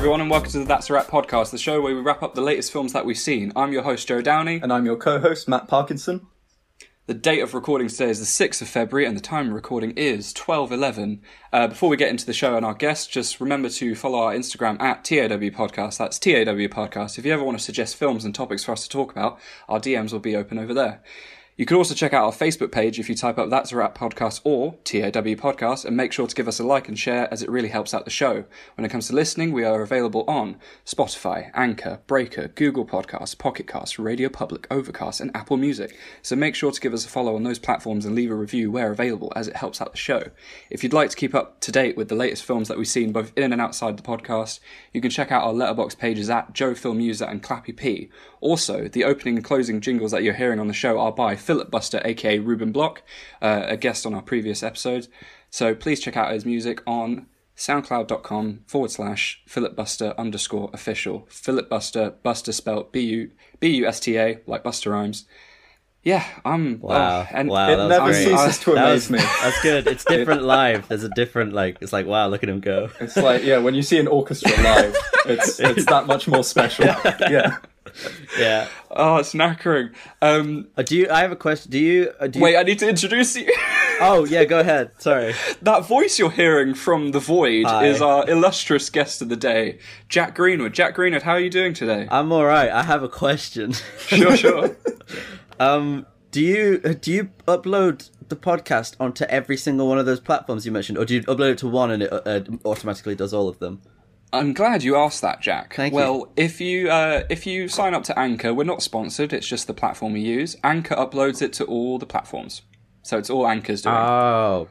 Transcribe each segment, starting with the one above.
Everyone, and welcome to the That's a Wrap podcast, the show where we wrap up the latest films that we've seen. I'm your host, Joe Downey. And I'm your co-host, Matt Parkinson. The date of recording today is the 6th of February, and the time of recording is 12.11. Uh, before we get into the show and our guests, just remember to follow our Instagram at TAW Podcast. That's TAW Podcast. If you ever want to suggest films and topics for us to talk about, our DMs will be open over there. You can also check out our Facebook page if you type up That's a Wrap Podcast or TAW Podcast and make sure to give us a like and share as it really helps out the show. When it comes to listening, we are available on Spotify, Anchor, Breaker, Google Podcasts, Pocket Casts, Radio Public, Overcast, and Apple Music. So make sure to give us a follow on those platforms and leave a review where available as it helps out the show. If you'd like to keep up to date with the latest films that we've seen both in and outside the podcast, you can check out our Letterboxd pages at Joe Film User and Clappy P. Also, the opening and closing jingles that you're hearing on the show are by Philip Buster, aka Ruben Block, uh, a guest on our previous episode. So please check out his music on soundcloud.com forward slash Philip Buster underscore official. Philip Buster, Buster spelled B U B U S T A, like Busta Rhymes. Yeah, I'm. Wow. oh, and wow. it that never great. ceases to That amaze was, me. that's good. It's different live. There's a different like. It's like wow, look at him go. It's like, yeah, when you see an orchestra live, it's it's that much more special. Yeah. Yeah. oh, it's knackering. Um, Uh, do you? I have a question. Do you? Uh, do you wait, I need to introduce you. Oh yeah, go ahead. Sorry. that voice you're hearing from the void Hi. is our illustrious guest of the day, Jack Greenwood. Jack Greenwood, how are you doing today? I'm all right. I have a question. sure, sure. um, do you do you upload the podcast onto every single one of those platforms you mentioned, or do you upload it to one and it uh, automatically does all of them? I'm glad you asked that, Jack. Thank you. well, if you uh, if you sign up to Anchor, we're not sponsored. It's just the platform we use. Anchor uploads it to all the platforms, so it's all Anchor's doing. Oh,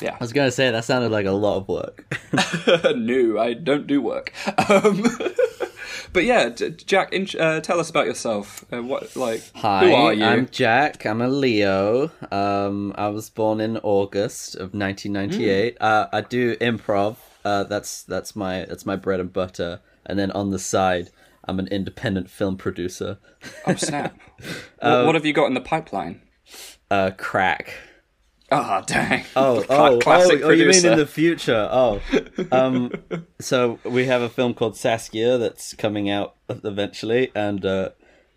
yeah. I was gonna say that sounded like a lot of work. no, I don't do work. Um, but yeah, Jack, uh, tell us about yourself. Uh, what like Hi, who are you? I'm Jack. I'm a Leo. Um, I was born in August of 1998. Uh, I do improv. Uh, that's that's my that's my bread and butter. And then on the side, I'm an independent film producer. Oh snap! Um, what, what have you got in the pipeline? Uh, crack. Ah, dang. Oh, oh, classic oh, oh, you mean in the future? Oh, um, so we have a film called Saskia that's coming out eventually, and uh,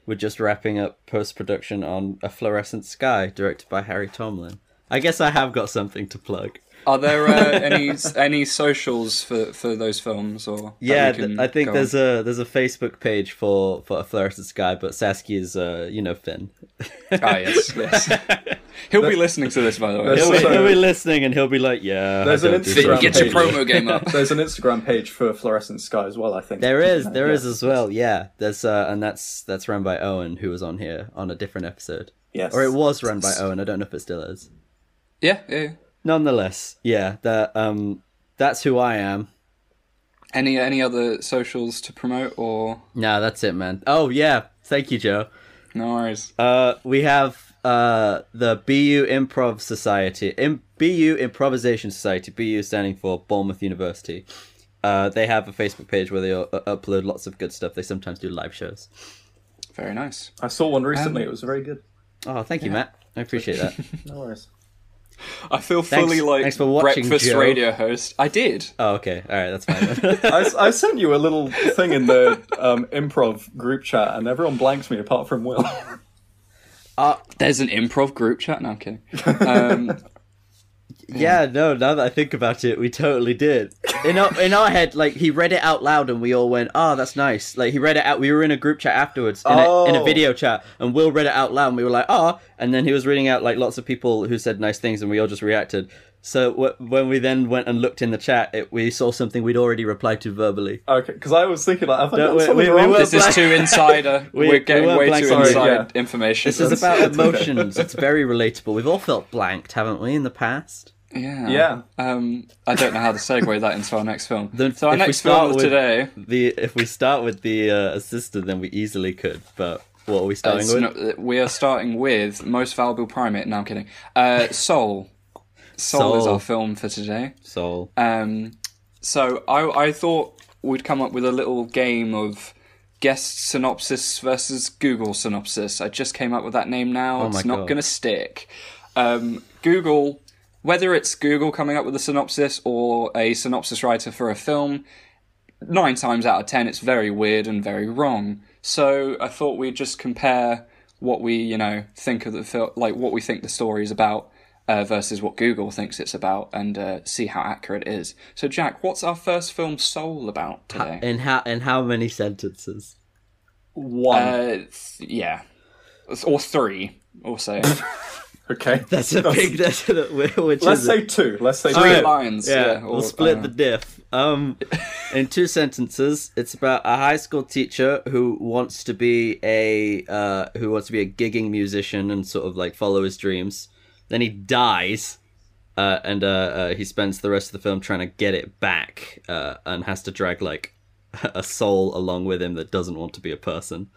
we're just wrapping up post production on A Fluorescent Sky, directed by Harry Tomlin. I guess I have got something to plug. Are there uh, any any socials for, for those films or? Yeah, th- I think there's on? a there's a Facebook page for for A Fluorescent Sky, but Saskia's uh, you know Finn. Ah, yes, yes. He'll be listening to this, by the way. He'll be, also- he'll be listening and he'll be like, yeah. There's I an Instagram social Get your page. promo game up. There's an Instagram page for Fluorescent Sky as well, I think. There is, there Yeah. is as well. Yeah, there's uh, and that's that's run by Owen, who was on here on a different episode, Yes. or it was run by Owen. I don't know if it still is. Yeah, yeah. Yeah. Nonetheless, yeah, that um, that's who I am. Any any other socials to promote or Nah, that's it, man. Oh yeah, thank you, Joe. no worries? Uh, we have uh the BU Improv Society, M- BU Improvisation Society. BU standing for Bournemouth University. Uh, they have a Facebook page where they uh, upload lots of good stuff. They sometimes do live shows. Very nice. I saw one recently. Um, it was very good. Oh, thank you, Matt. I appreciate that. No worries. I feel fully like thanks for watching, breakfast Joe. radio host. I did. Oh, okay. All right, that's fine. I, I sent you a little thing in the um, improv group chat, and everyone blanks me apart from Will. There's an improv group chat. No, I'm kidding. Um, yeah, no. Now that I think about it, we totally did. In our in our head, like he read it out loud, and we all went, "Oh, that's nice." Like he read it out. We were in a group chat afterwards, in, a, in a Oh. video chat, and Will read it out loud, and we were like, "Oh!" And then he was reading out like lots of people who said nice things, and we all just reacted. So w- when we then went and looked in the chat, it, we saw something we'd already replied to verbally. okay, because I was thinking, like, I Don't we- something we- we wrong? were- this is too insider. We- We're we getting weren't way blank- too sorry, inside yeah. information. This is about emotions. It's very relatable. We've all felt blanked, haven't we, in the past? Yeah. Yeah. Um, I don't know how to segue that into our next film. Then so our next start film with- today. The if we start with the uh, assistant, then we easily could. But what are we starting with? no- we are starting with most valuable primate. No, I'm kidding. Uh, Soul. Soul, is our film for today. Soul. Um, so I, I thought we'd come up with a little game of guest synopsis versus Google synopsis. I just came up with that name now. Oh it's not going to stick. Um, Google, whether it's Google coming up with a synopsis or a synopsis writer for a film, nine times out of ten, it's very weird and very wrong. So I thought we'd just compare what we, you know, think of the film, like what we think the story is about. Uh, versus what Google thinks it's about, and uh, see how accurate it is. So, Jack, what's our first film Soul about today? In how in how many sentences? One. Uh, th- yeah, or three, or say okay. That's a big. That's a, which Let's is say two. Let's say three two. lines. Yeah, Yeah, we'll split uh, the diff. Um, in two sentences, it's about a high school teacher who wants to be a uh, who wants to be a gigging musician and sort of like follow his dreams. Then he dies, uh, and uh, uh, he spends the rest of the film trying to get it back, uh, and has to drag like a soul along with him that doesn't want to be a person.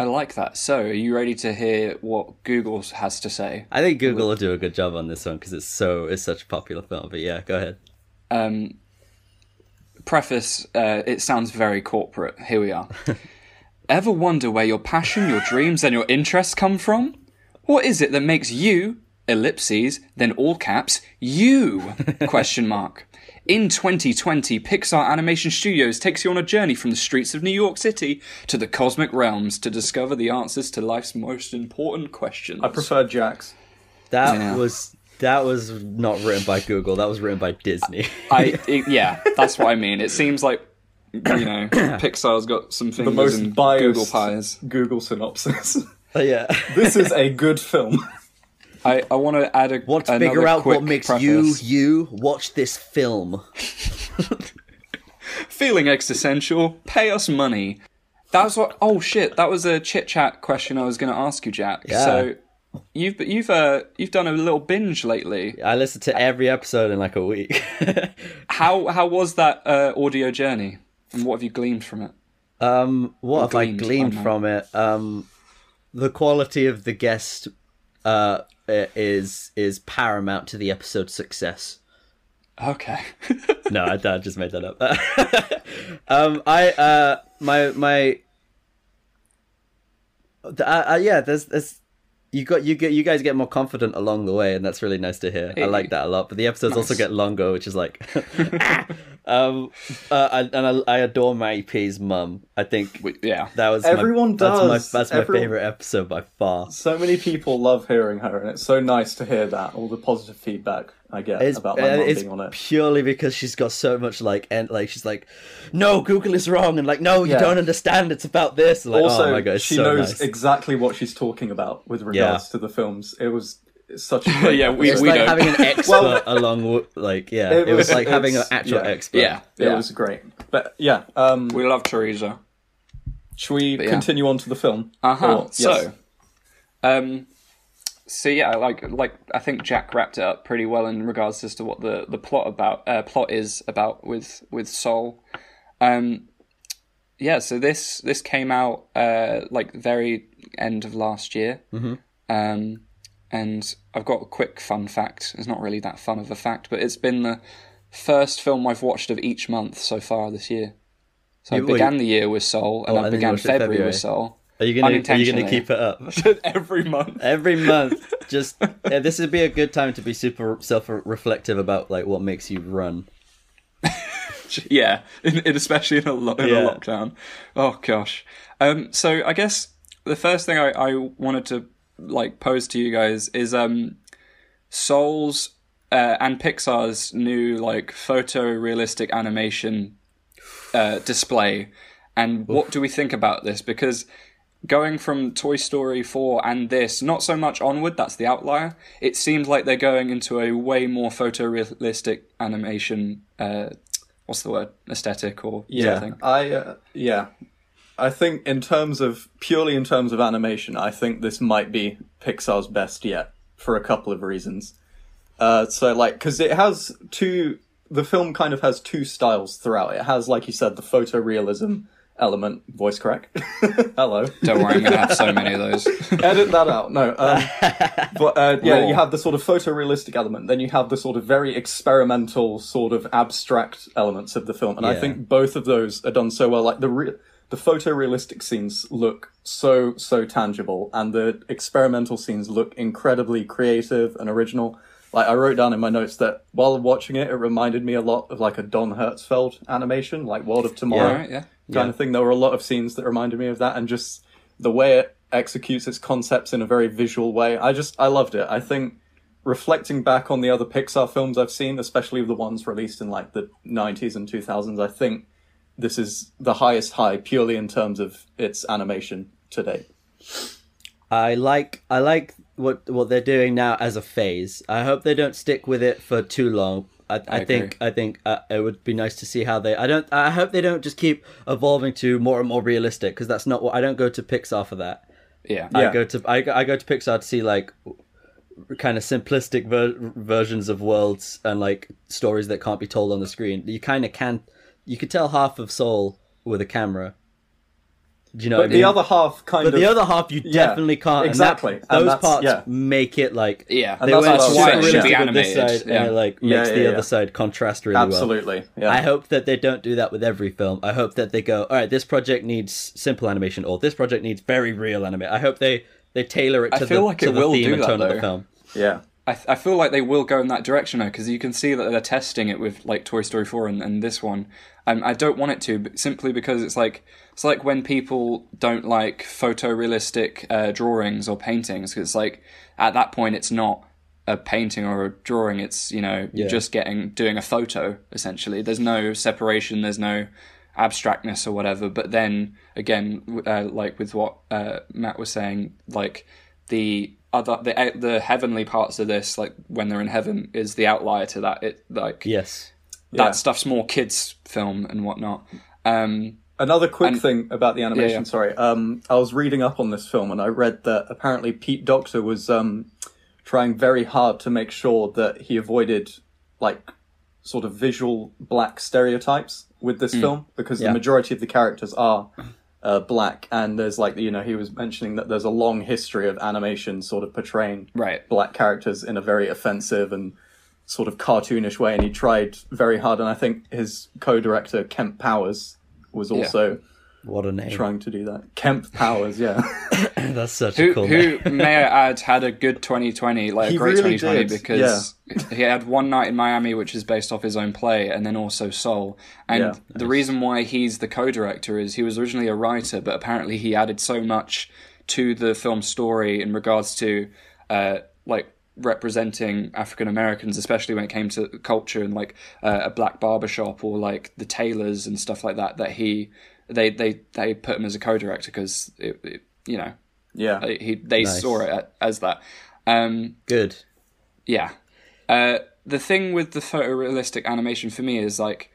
I like that. So, are you ready to hear what Google has to say? I think Google will do a good job on this one because it's so it's such a popular film. But yeah, go ahead. Um, preface: uh, It sounds very corporate. Here we are. Ever wonder where your passion, your dreams, and your interests come from? What is it that makes you ellipses then all caps you question mark in 2020 pixar animation studios takes you on a journey from the streets of new york city to the cosmic realms to discover the answers to life's most important questions I prefer Jack's. That Yeah. was that was not written by Google. That was written by Disney. I it- yeah, that's what I mean. It seems like you know Pixar's got some The most in biased Google pies. Google synopsis. But yeah. this is a good film. I, I want to add a Want to figure out what makes preface. you you? Watch this film. feeling existential. Pay us money. That was what. Oh shit! That was a chit chat question I was going to ask you, Jack. Yeah. So you've you've uh you've done a little binge lately. I listened to every episode in like a week. How how was that uh, audio journey, and what have you gleaned from it? um, what have I gleaned, gleaned I from it? Um, the quality of the guest uh is is paramount to the episode's success. Okay. no, I, I just made that up. um, I uh, my my, uh, uh, yeah. There's there's you got you get you guys get more confident along the way, and that's really nice to hear. I like that a lot. But the episodes also get longer, which is like, um, uh, I, and I, I adore my EP's mum. I think We- yeah. that was Everyone my, That's my, does. that's my Everyone- favorite episode by far. So many people love hearing her, and it's so nice to hear that. All the positive feedback I get It's, about my uh, mum it's being on it. purely because she's got so much like and like she's like, no, Google is wrong, and like, no, you Yeah. don't understand. It's about this. Like, also, oh my god, she so knows nice. exactly what she's talking about with regards to the films. It was such a great Yeah, we- it's we like don't. having an expert Well- along, like yeah, It it, was, was- like having an it's- actual yeah. expert. Yeah. It was great. But yeah, um, We love Teresa. should we yeah. continue on to the film? Uh huh. Or- So, yes. um, so yeah, like like I think Jack wrapped it up pretty well in regards as to what the the plot about uh, plot is about with with Soul. Um, yeah. So this this came out uh like very end of last year. Mm-hmm. Um, and I've got a quick fun fact. It's not really that fun of a fact, but it's been the first film I've watched of each month so far this year. So I You- wait. began the year with Soul, and Oh, I began February, February. with Soul. Are you gonna Are you gonna keep it up Every month. every month? Just yeah, this would be a good time to be super self-reflective about like what makes you run. Yeah, in, in, especially in, a, lo- in Yeah. a lockdown. Oh gosh. Um, so I guess the first thing I, I wanted to like pose to you guys is um, Soul's uh, and Pixar's new like photorealistic animation uh, display, and what do we think about this? Because going from Toy Story 4 and this, not so much onward, that's the outlier. It seems like they're going into a way more photorealistic animation. Uh, what's the word? Aesthetic or Yeah, something. I uh, yeah, I think in terms of purely in terms of animation, I think this might be Pixar's best yet for a couple of reasons. Uh, so like because it has two, the film kind of has two styles throughout. It has, like you said, the photorealism element. Voice crack. Hello. Don't worry, I'm going to have so many of those. Edit that out. No. Um, but uh, yeah, Raw. you have the sort of photorealistic element. Then you have the sort of very experimental, sort of abstract elements of the film, and I Yeah. think both of those are done so well. Like the re- the photorealistic scenes look so so tangible, and the experimental scenes look incredibly creative and original. Like I wrote down in my notes that while watching it, it reminded me a lot of like a Don Hertzfeldt animation, like World of Tomorrow All right, yeah. kind of thing. There were a lot of scenes that reminded me of that, and just the way it executes its concepts in a very visual way. I just I loved it. I think reflecting back on the other Pixar films I've seen, especially the ones released in like the '90s and 2000s, I think this is the highest high purely in terms of its animation to date. I like I like what what they're doing now as a phase. I hope they don't stick with it for too long. I, I, I think. I think uh, it would be nice to see how they. I don't. I hope they don't just keep evolving to more and more realistic because that's not what I don't go to Pixar for that. Yeah. Yeah. I go to I, go- I go to Pixar to see like kind of simplistic ver- versions of worlds and like stories that can't be told on the screen. You kind of can you could tell half of Soul with a camera. Do you know But what I mean? the other half kind but of the other half you Yeah, definitely can't. and exactly. that- And those that's- parts yeah. make it like Yeah. And they that's went what I super yeah. Should be with this animated, side, yeah. and it like Yeah, makes yeah, the yeah. other side contrast really well. absolutely. Yeah. I hope that they don't do that with every film. I hope that they go, all right, this project needs simple animation, or this project needs very real animation. I hope they they tailor it I to feel the, like to it the will theme do and that, tone of the though. film. yeah. I, I feel like they will go in that direction though, because you can see that they're testing it with like Toy Story 4 and, and this one. Um, I don't want it to, but simply because it's like it's like when people don't like photorealistic uh, drawings or paintings. 'cause it's like at that point, it's not a painting or a drawing. It's you know Yeah. you're just getting doing a photo essentially. There's no separation. There's no abstractness or whatever. But then again, uh, like with what uh, Matt was saying, like the other the the heavenly parts of this, like when they're in heaven, is the outlier to that. It like Yes. that Yeah. stuff's more kids film and whatnot. Um, Another quick And- thing about the animation, Yeah, yeah. sorry. Um, I was reading up on this film and I read that apparently Pete Docter was um, trying very hard to make sure that he avoided like sort of visual black stereotypes with this film because Yeah. the majority of the characters are uh, black and there's like you know he was mentioning that there's a long history of animation sort of portraying Right. black characters in a very offensive and sort of cartoonish way and he tried very hard and I think his co-director Kemp Powers was also What a name. trying to do that. Kemp Powers, yeah. That's such who a cool name. who may I add had a good 2020, like He a great really 2020 did, because he had One Night in Miami, which is based off his own play, and then also Soul. And Yeah. the reason why he's the co-director is he was originally a writer, but apparently he added so much to the film story in regards to uh, like representing African Americans, especially when it came to culture and like uh, a black barbershop or like the tailors and stuff like that. That he they they they put him as a co-director because it, it, you know Yeah. he they Nice. saw it as that. Um, Good. yeah. Uh, the thing with the photorealistic animation for me is like,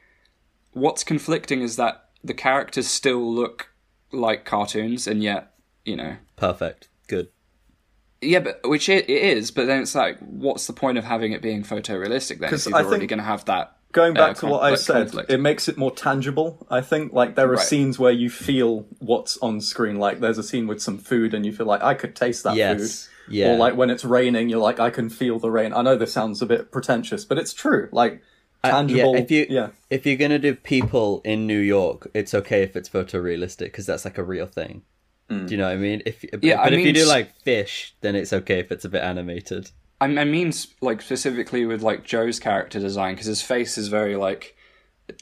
what's conflicting is that the characters still look like cartoons, and yet you know, Perfect. Good. Yeah, but which it, it is. But then it's like, what's the point of having it being photorealistic then? 'Cause If you're I already going to have that. Going uh, back to what I said, conflict. it makes it more tangible. I think like there are Right. scenes where you feel what's on screen. Like there's a scene with some food and you feel like I could taste that Yes. food. Yeah. Or like when it's raining, you're like I can feel the rain. I know this sounds a bit pretentious, but it's true. Like tangible. Yeah, if you yeah. if you're gonna do people in New York, it's okay if it's photorealistic because that's like a real thing. Mm. Do you know what I mean? If Yeah, but I if you do like fish, then it's okay if it's a bit animated. I, I mean, like specifically with like Joe's character design because his face is very like,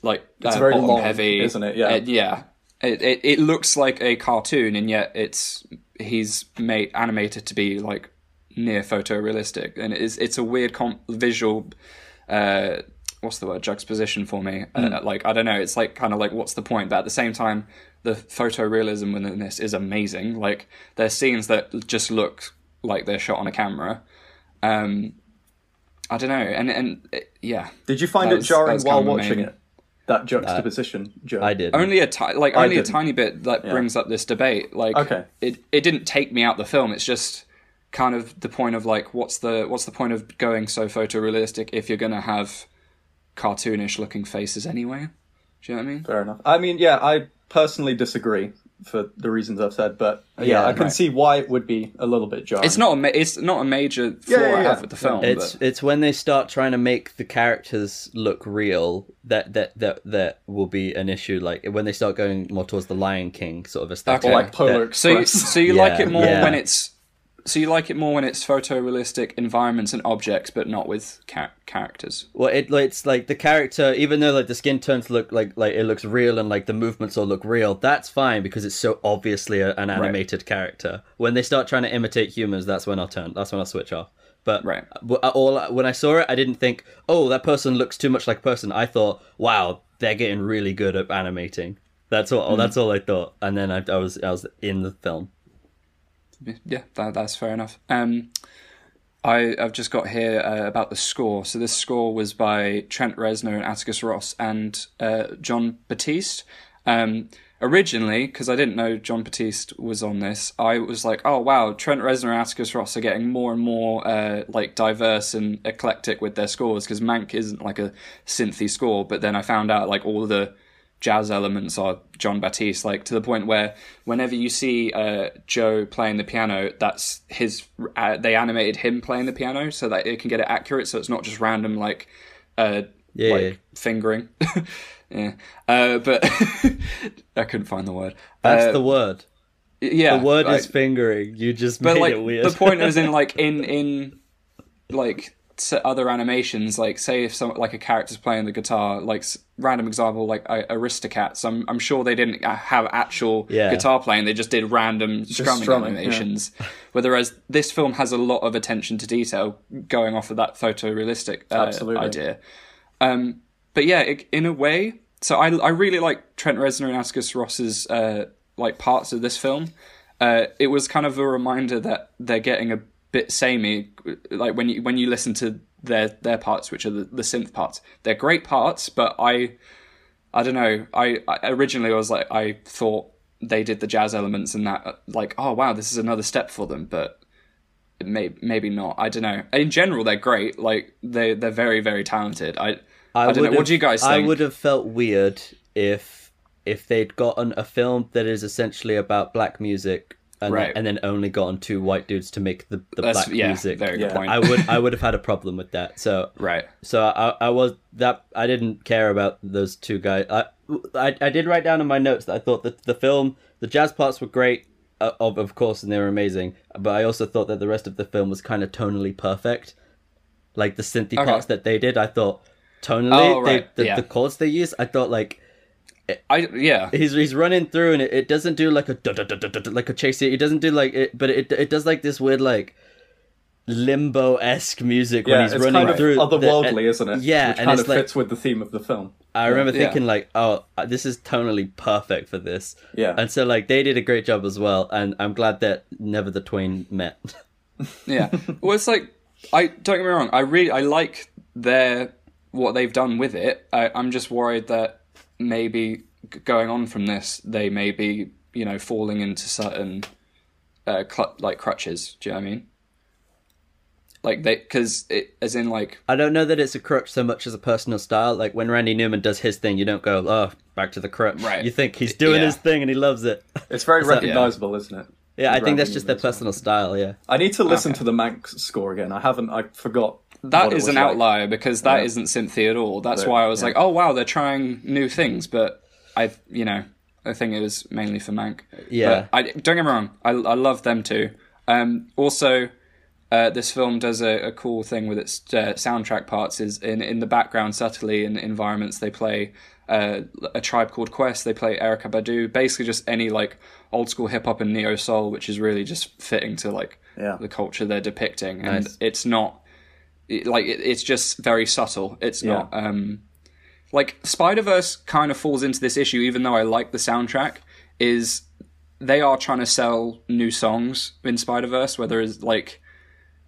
like It's uh, very long, heavy, isn't it? Yeah. Uh, yeah. It, it it looks like a cartoon, and yet it's he's made animated to be like near photorealistic, and it's it's a weird com- visual. Uh, what's the word juxtaposition for me? Uh, like I don't know. It's like kind of like what's the point? But at the same time, the photorealism within this is amazing. Like there's scenes that just look like they're shot on a camera. Um, I don't know, and and uh, yeah, Did you find That it was- jarring was while kind of watching main- it? That juxtaposition, Joe. I did. only a ti- like only a tiny bit that brings up this debate. Like, Okay. it it didn't take me out the film. It's just kind of the point of like, what's the what's the point of going so photorealistic if you're gonna have cartoonish looking faces anyway? Do you know what I mean? Fair enough. I mean, yeah, I personally disagree for the reasons I've said, but yeah, Yeah, I can right. see why it would be a little bit jarring. It's not a ma- it's not a major flaw Yeah, yeah, I have with the film. It's but it's when they start trying to make the characters look real that that that that will be an issue. Like when they start going more towards the Lion King sort of aesthetic. Okay. or like Polar so you, so you like it more yeah. when it's So you like it more when it's photorealistic environments and objects, but not with ca- characters. Well, it it's like the character, even though like the skin tones look like like it looks real and like the movements all look real. That's fine because it's so obviously a, an animated character. When they start trying to imitate humans, that's when I'll turn. That's when I'll switch off. But Right. Uh, all when I saw it, I didn't think, oh, that person looks too much like a person. I thought, wow, they're getting really good at animating. That's all. That's mm. all I thought. And then I, I was I was in the film. Yeah, that, that's fair enough. Um, I, I've just got here uh, about the score. So this score was by Trent Reznor and Atticus Ross and uh, Jon Batiste. Um, originally, because I didn't know Jon Batiste was on this, I was like, oh wow, Trent Reznor and Atticus Ross are getting more and more uh, like diverse and eclectic with their scores because Mank isn't like a synthy score. But then I found out like all the jazz elements are Jon Batiste, like to the point where whenever you see uh, Joe playing the piano, that's his. Uh, they animated him playing the piano so that it can get it accurate, so it's not just random like, uh, Yeah, like yeah. fingering. yeah, uh, but I couldn't find the word. That's Uh, the word. yeah, The word like- is fingering. You just made like it weird. the point is in like in in like other animations like say if some like a character's playing the guitar like random example like uh, aristocats i'm i'm sure they didn't uh, have actual Yeah. guitar playing they just did random strumming, strumming, yeah. animations whereas this film has a lot of attention to detail going off of that photorealistic uh, idea um but yeah it, in a way so i i really like trent reznor and atticus ross's uh like parts of this film uh, it was kind of a reminder that they're getting a bit samey. Like when you when you listen to their their parts, which are the, the synth parts, they're great parts. But I, I don't know. I, I originally I was like I thought they did the jazz elements and that like oh wow this is another step for them, but may, maybe not. I don't know. In general, they're great. Like they they're very very talented. I I, don't know. would've- What do you guys think? I would have felt weird if if they'd gotten a film that is essentially about black music and, Right. then, and then only gotten two white dudes to make the, the That's black yeah, music. very good Yeah. point. I would I would have had a problem with that. So right. so I, I was that I didn't care about those two guys. I, I I did write down in my notes that I thought that the film the jazz parts were great, uh, of of course, and they were amazing. But I also thought that the rest of the film was kind of tonally perfect, like the synthy Okay. parts that they did. I thought tonally, Oh, right, they, the, yeah. the chords they used, I thought like I yeah. he's he's running through and it, it doesn't do like a duh, like a chase. It doesn't do like it, but it it does like this weird like limbo esque music Yeah, when he's it's running kind of through. the- otherworldly, isn't it? Yeah, Which and kind it's of like fits with the theme of the film. I remember Yeah. thinking like, oh, uh, this is tonally perfect for this. Yeah. And so like they did a great job as well, and I'm glad that never the twain met. Yeah. Well, it's like I don't get me wrong. I really I like their what they've done with it. I, I'm just worried that maybe g- going on from this, they may be you know falling into certain uh, cl- like crutches. Do you know what I mean? Like they because it as in like I don't know that it's a crutch so much as a personal style. Like when Randy Newman does his thing, you don't go, oh, back to the crutch. Right. You think he's doing Yeah. his thing and he loves it. It's very So- recognizable, isn't it? Yeah, I think that's just their Newman as well. personal style. Yeah. I need to listen Okay. to the Mank's score again. I haven't. I forgot. that what it is was an like. outlier because that Yeah. not Cynthia at all. That's Right, why I was yeah. like, oh wow, they're trying new things. But I you know I think it was mainly for Mank. Yeah. But I don't get me wrong. I I love them too. Um, also, uh, this film does a, a cool thing with its uh, soundtrack parts. Is in in the background, subtly in environments, they play uh, a tribe called Quest. They play Erykah Badu. Basically, just any like old school hip hop and neo soul, which is really just fitting to like Yeah. the culture they're depicting. And it's not it- like it, it's just very subtle. It's not um like Spider Verse kind of falls into this issue, even though I like the soundtrack. Is they are trying to sell new songs in Spider Verse, whether it's like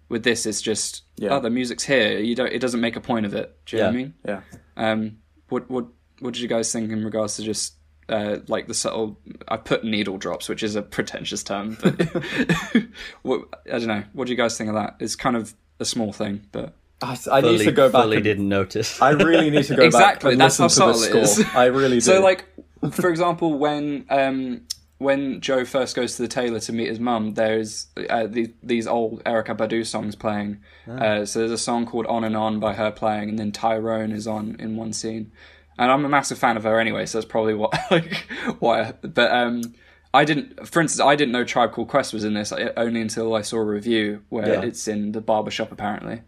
with this, it's just Yeah. oh the music's here. You don't. It doesn't make a point of it. Do you know what I mean? Yeah. Um, what what what did you guys think in regards to just uh, like the subtle? I put needle drops, which is a pretentious term, but what, I don't know. What do you guys think of that? It's kind of a small thing, but I, I need to go back. fully and- didn't notice. I really need to go Exactly, back and that's listen how to the subtle it score. I really do. so like for example, when um when Joe first goes to the tailor to meet his mum, there's uh, these these old Erykah Badu songs playing. Uh, so there's a song called "On and On" by her playing, and then Tyrone is on in one scene. And I'm a massive fan of her anyway, so that's probably what like why. But um, I didn't, for instance, I didn't know Tribe Called Quest was in this only until I saw a review where Yeah. it's in the barbershop apparently.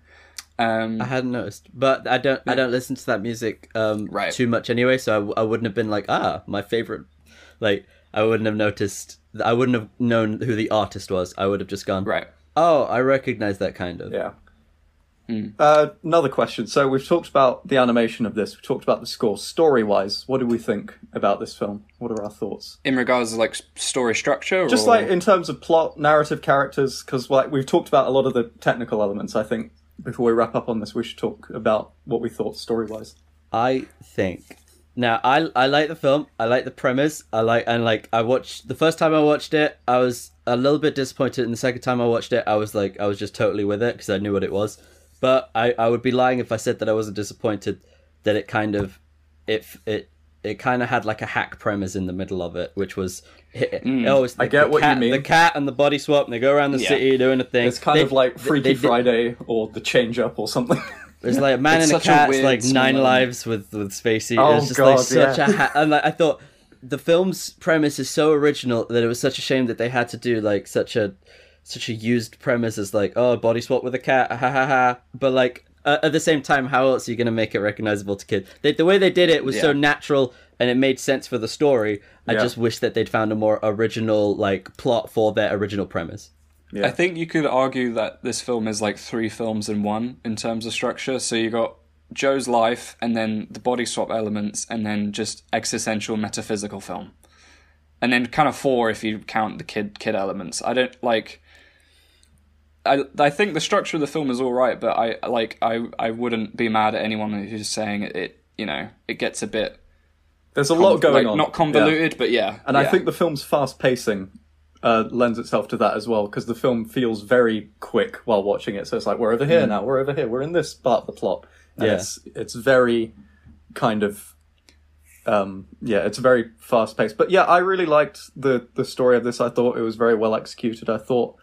Um, I hadn't noticed, but I don't. I don't listen to that music um, Right. too much anyway, so I wouldn't have been like, ah, my favorite. Like, I wouldn't have noticed. I wouldn't have known who the artist was. I would have just gone, right. oh, I recognize that kind of. Yeah. Hmm. Uh, another question. So we've talked about the animation of this. We've talked about the score. Story-wise, what do we think about this film? What are our thoughts? In regards to like story structure, Just or... like in terms of plot, narrative, characters, because like we've talked about a lot of the technical elements. I think before we wrap up on this, we should talk about what we thought story-wise. I think now I I like the film. I like the premise. I like and like I watched the first time I watched it. I was a little bit disappointed, and the second time I watched it, I was like I was just totally with it because I knew what it was. But I I would be lying if I said that I wasn't disappointed that it kind of it it it kind of had like a hack premise in the middle of it, which was. It, mm, oh, it's the, I get the what you cat, mean. The cat and the body swap, and they go around the Yeah. city doing a thing. It's kind They- of like Freaky they did- Friday or The Change Up or something. It's like a man It's and a a cat, weird like nine element. lives with with Spacey. Oh, it's just God, like such yeah. a ha- and like, I thought the film's premise is so original that it was such a shame that they had to do like such a such a used premise as like oh body swap with a cat ha ha ha. But like uh, at the same time, how else are you gonna make it recognizable to kids? They, the way they did it was so natural and it made sense for the story. I Yeah. just wish that they'd found a more original like plot for their original premise. yeah. I think you could argue that this film is like three films in one in terms of structure. So you got Joe's life, and then the body swap elements, and then just existential metaphysical film, and then kind of four if you count the kid kid elements. I don't like. I I think the structure of the film is all right, but I like I I wouldn't be mad at anyone who's saying it. it you know, it gets a bit There's a lot going like, on. not Yeah. convoluted, but yeah. And I think the film's fast pacing uh, lends itself to that as well because the film feels very quick while watching it. So it's like we're over here now, we're over here, we're in this part of the plot, and Yeah. it's it's very kind of um, yeah, it's very fast paced. But yeah, I really liked the the story of this. I thought it was very well executed. I thought.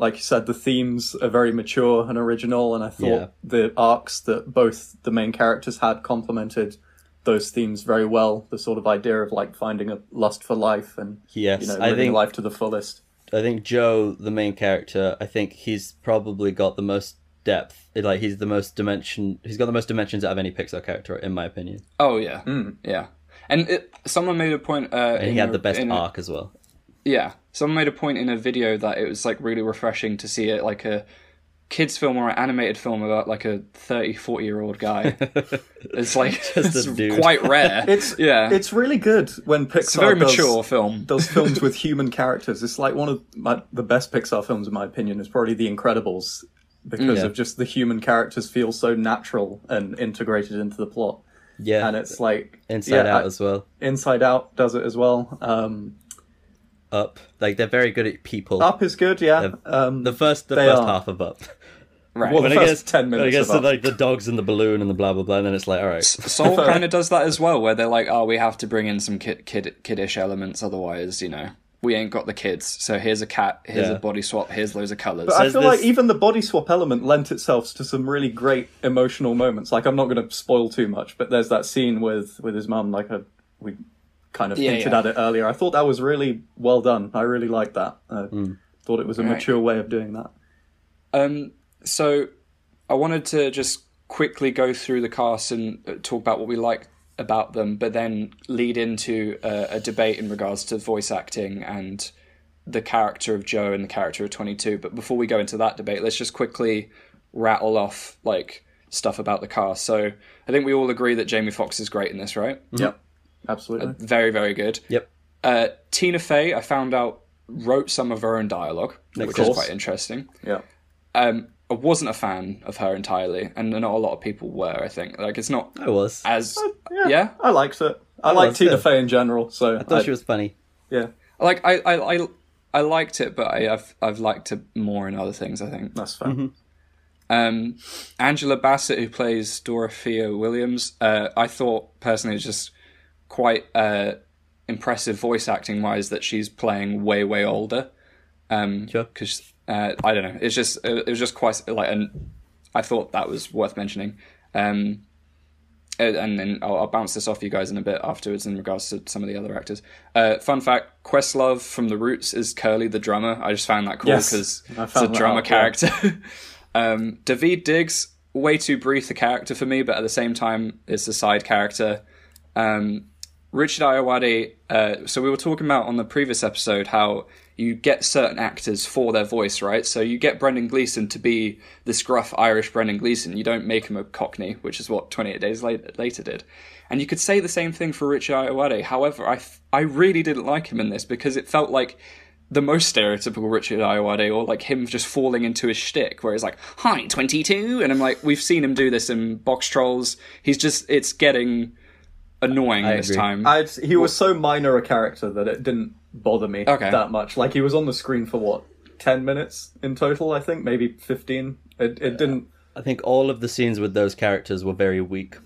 Like you said, the themes are very mature and original, and I thought Yeah. the arcs that both the main characters had complemented those themes very well. The sort of idea of like finding a lust for life and Yes, you know, I living think life to the fullest. I think Joe, the main character, I think he's probably got the most depth. Like he's the most dimension. He's got the most dimensions out of any Pixar character, in my opinion. Oh yeah, yeah. And it, someone made a point. Uh, And he had the best arc as well. Yeah, someone made a point in a video that it was like really refreshing to see it like a kids film or an animated film about like a 30 40 year old guy it's like Just it's quite rare It's yeah it's really good when Pixar it's a very does, mature film does films with human characters. It's like one of my, the best Pixar films, in my opinion, is probably The Incredibles because Yeah. of just the human characters feel so natural and integrated into the plot. Yeah, And it's like Inside yeah, Out I- as well. Inside Out does it as well. Um, Up, like they're very good at people. Up is good, yeah. Um, The first, the first are. half of Up. right Well, the When first it gets 10 when it minutes gets of to Up. like the dogs and the balloon and the blah blah blah, and then it's like, all right, soul kind of does that as well where they're like oh we have to bring in some kid, kid kiddish elements otherwise you know we ain't got the kids so here's a cat here's Yeah. a body swap here's loads of colors But I feel this- like even the body swap element lent itself to some really great emotional moments. Like I'm not going to spoil too much, but there's that scene with with his mum. Like a, we kind of Yeah, hinted yeah. at it earlier. I thought that was really well done. I really liked that. I thought it was a Right. mature way of doing that. Um, so I wanted to just quickly go through the cast and uh, talk about what we like about them, but then lead into a, a debate in regards to voice acting and the character of Joe and the character of 22. But before we go into that debate, let's just quickly rattle off like stuff about the cast. So I think we all agree that Jamie Foxx is great in this, right? Yep, absolutely. Very, very good. yep, Uh, Tina Fey, I found out, wrote some of her own dialogue, which is quite interesting. yeah, Um, I wasn't a fan of her entirely, and not a lot of people were. I think like it's not I was. I as yeah. yeah. I liked it. I like liked Tina it. Fey in general. So I thought she was funny. Yeah, Like I, I, I, I liked it, but I, I've I've liked it more in other things. I think. that's fair. Um, Angela Bassett, who plays Dorothea Williams, uh, I thought personally was just quite uh, impressive voice acting wise that she's playing way way older. Um, Sure. because uh, I don't know, it's just it was just quite like, and I thought that was worth mentioning. Um, and then I'll, I'll bounce this off you guys in a bit afterwards in regards to some of the other actors. Uh, fun fact: Questlove from The Roots is Curly the drummer. I just found that cool because I it's a drummer out, yeah. character. um, Daveed Diggs, way too brief a character for me, but at the same time, it's a side character. Um, Richard Ayoade. Uh, so we were talking about on the previous episode how you get certain actors for their voice, right? So you get Brendan Gleeson to be this gruff Irish Brendan Gleeson. You don't make him a Cockney, which is what 28 Days Later, did. And you could say the same thing for Richard Ayoade. However, I, f- I really didn't like him in this because it felt like the most stereotypical Richard Ayoade, or like him just falling into his shtick, where he's like, "Hi, 22," and I'm like, we've seen him do this in Boxtrolls. He's just, it's getting annoying I this agree. time. I'd, he was so minor a character that it didn't bother me Okay. that much. Like he was on the screen for what ten minutes in total, I think, maybe fifteen. It it didn't. I think all of the scenes with those characters were very weak.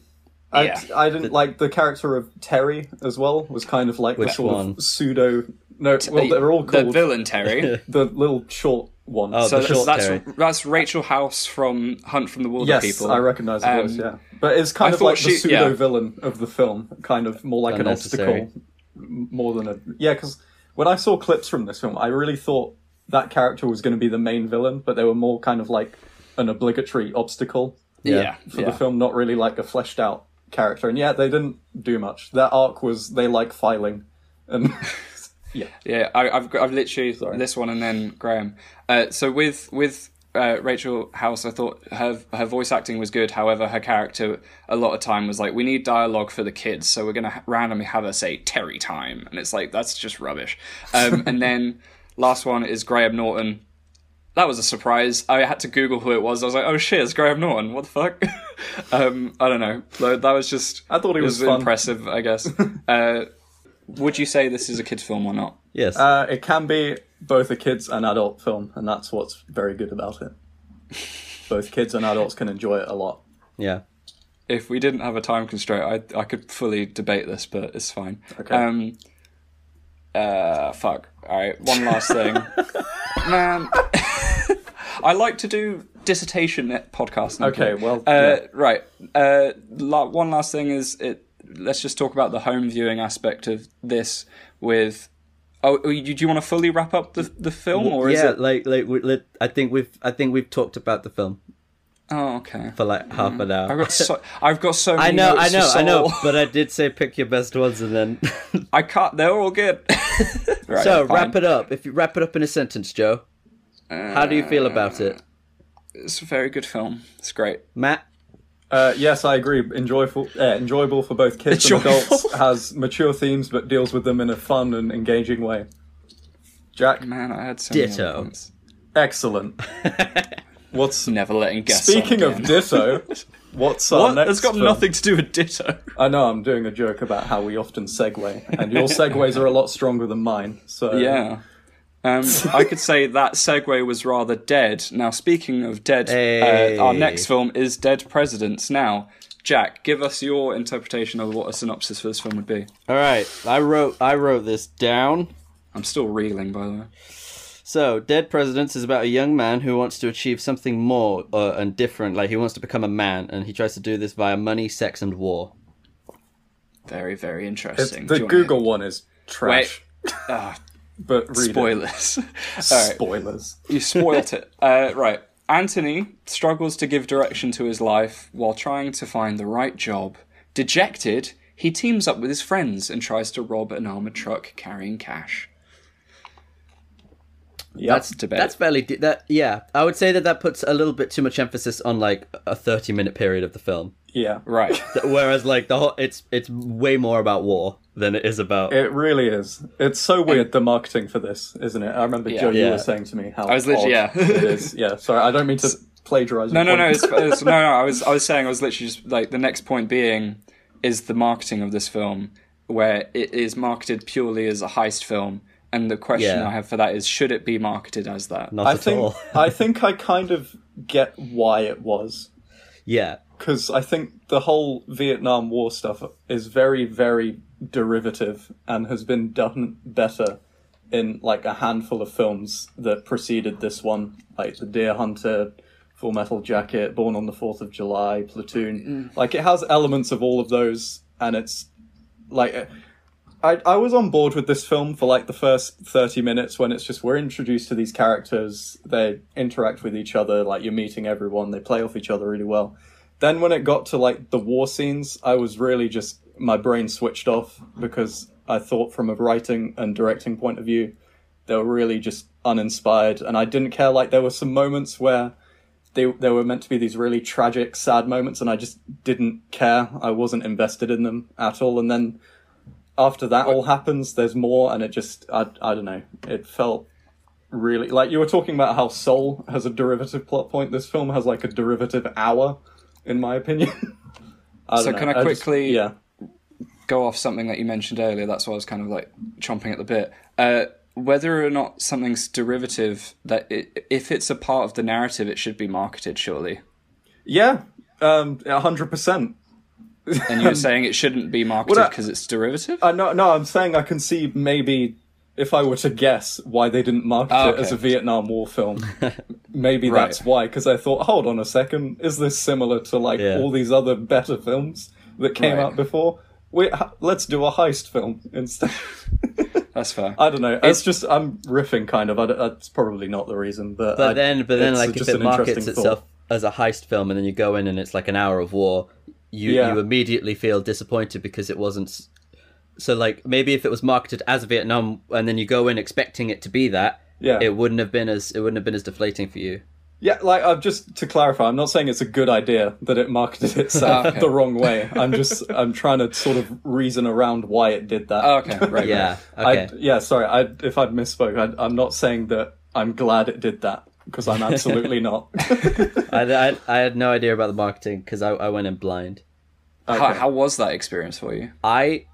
I, Yeah. I didn't like the character of Terry as well. Was kind of like the Which sort one? of pseudo. No, well they're all the called villain Terry. the little short one. Oh, so the that's, short that's that's Rachel House from Hunt from the Wilder yes, People. I recognise the Um, voice. Yeah, but it's kind I of thought like the she- pseudo yeah. villain of the film, kind of more like an obstacle, more than a yeah. Because when I saw clips from this film, I really thought that character was going to be the main villain, but they were more kind of like an obligatory obstacle yeah, for yeah. the film, not really like a fleshed out character. And yeah, they didn't do much. Their arc was they like filing, and yeah, Yeah, I, I've I've literally Sorry. this one and then Graham. Uh, so with with uh, Rachel House, I thought her her voice acting was good. However, her character a lot of time was like, we need dialogue for the kids, so we're gonna ha- randomly have her say Terry time, and it's like that's just rubbish. Um, and then last one is Graham Norton. That was a surprise. I had to Google who it was. I was like, oh shit, it's Graham Norton. What the fuck? um, I don't know. That was just. I thought he it was was impressive. I guess. uh, would you say this is a kids' film or not? Yes. uh, it can be both a kids and adult film, and that's what's very good about it. Both kids and adults can enjoy it a lot. yeah. if we didn't have a time constraint, I I could fully debate this, but it's fine. Okay. Um. Uh. Fuck. All right. One last thing, man. I like to do dissertation podcasts. Now. Okay, well, Uh. yeah. Right. Uh. La- one last thing is it. Let's just talk about the home viewing aspect of this. With. Oh, oh do you want to fully wrap up the the film, or is yeah, it? like like we, I think we've I think we've talked about the film Oh, okay. for like half an mm. hour. I've got so I've got so. Many I know, I know, I know, but I did say pick your best ones and then. I can't. They're all good. right, so fine. wrap it up. If you wrap it up in a sentence, Joe, how do you feel about it, uh, It's a very good film. It's great. Matt? Uh, yes, I agree. Enjoyable, uh, enjoyable for both kids and adults. Has mature themes, but deals with them in a fun and engaging way. Jack, Man, I had so many Ditto. points. excellent. What's Never letting guess. speaking on of ditto? What's our what? next? That's got film? nothing to do with Ditto. I know I'm doing a joke about how we often segue, and your segues are a lot stronger than mine. So Yeah. Um, I could say that segue was rather dead. Now, speaking of dead, uh, our next film is Dead Presidents. Now, Jack, give us your interpretation of what a synopsis for this film would be. All right, I wrote I wrote this down. I'm still reeling, by the way. So, Dead Presidents is about a young man who wants to achieve something more uh, and different. Like he wants to become a man, and he tries to do this via money, sex, and war. Very, very It's- interesting. the Do wanna- Google one is trash. Ah, But read it. spoilers. All right. Spoilers. You spoilt it. Uh, right. Anthony struggles to give direction to his life while trying to find the right job. Dejected, he teams up with his friends and tries to rob an armored truck carrying cash. Yeah, That's debate. That's fairly de- that. Yeah, I would say that that puts a little bit too much emphasis on like a thirty-minute period of the film, yeah. right. whereas like the whole it's it's way more about war than it is about. It really is. It's so weird the marketing for this, isn't it? I remember Yeah. Joe, you Yeah. were saying to me how I was literally- odd yeah. it is. Yeah, sorry, I don't mean to plagiarize. No, your no, no, point. it's, it's, no, no. I was, I was saying, I was literally just like the next point being is the marketing of this film, where it is marketed purely as a heist film, and the question Yeah. I have for that is, should it be marketed as that? Not I at think all. I think I kind of get why it was yeah, because I think the whole Vietnam War stuff is very, very derivative and has been done better in like a handful of films that preceded this one, like The Deer Hunter, Full Metal Jacket, Born on the Fourth of July, Platoon. Mm-hmm. Like it has elements of all of those, and it's like I I was on board with this film for like the first thirty minutes when it's just we're introduced to these characters, they interact with each other, like you're meeting everyone, they play off each other really well. Then when it got to like the war scenes, I was really just my brain switched off because I thought from a writing and directing point of view, they were really just uninspired, and I didn't care. Like there were some moments where they they were meant to be these really tragic, sad moments, and I just didn't care. I wasn't invested in them at all. And then after that all happens, there's more, and it just I I don't know. It felt really like you were talking about how Soul has a derivative plot point. This film has like a derivative hour, in my opinion. I So can I just- quickly- yeah. go off something that you mentioned earlier. That's why I was kind of like chomping at the bit. Uh, whether or not something's derivative, that it, if it's a part of the narrative, it should be marketed, surely. Yeah, um, hundred percent. And you're saying it shouldn't be marketed Well, because it's derivative? Uh, no, no, I'm saying I can see maybe if I were to guess why they didn't market Oh, it as a Vietnam War film. maybe Right. that's why, because I thought, hold on a second, is this similar to like Yeah. all these other better films that came Right. out before? We let's do a heist film instead. That's fair. I don't know. It's just I'm riffing kind of. I that's probably not the reason, but But I- then, but then, like if it markets itself thought. as a heist film, and then you go in and it's like an hour of war, you Yeah. you immediately feel disappointed because it wasn't. S- So like maybe if it was marketed as Vietnam, and then you go in expecting it to be that, Yeah. it wouldn't have been as it wouldn't have been as deflating for you. Yeah, like I've just to clarify, I'm not saying it's a good idea that it marketed itself ah, Okay. the wrong way. I'm just I'm trying to sort of reason around why it did that. Oh, okay, right. Yeah. I, Okay. yeah, sorry. I, if I'd misspoke, I, I'm not saying that I'm glad it did that because I'm absolutely not. I, I I had no idea about the marketing because I I went in blind. How, Okay. how was that experience for you? I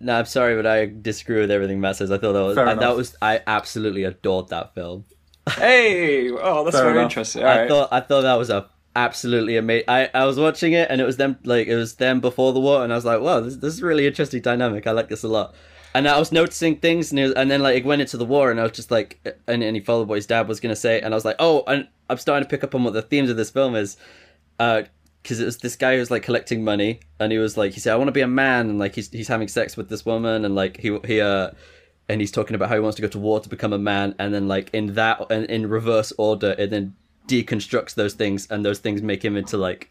no, I'm sorry, but I disagree with everything Matt says. I thought that was Fair I, that was I absolutely adored that film. Hey! Oh, that's Fair very enough. interesting. All I right. thought I thought that was a absolutely amazing. I, I was watching it and it was them like it was them before the war, and I was like, wow, this this is a really interesting dynamic. I like this a lot. And I was noticing things, and, was, and then like it went into the war, and I was just like, and, and he followed what his dad was gonna say, and I was like, oh, and I'm starting to pick up on what the themes of this film is, uh, because it was this guy who was like collecting money, and he was like, he said, I want to be a man, and like he's he's having sex with this woman, and like he he uh and he's talking about how he wants to go to war to become a man and then like in that and in reverse order it then deconstructs those things and those things make him into like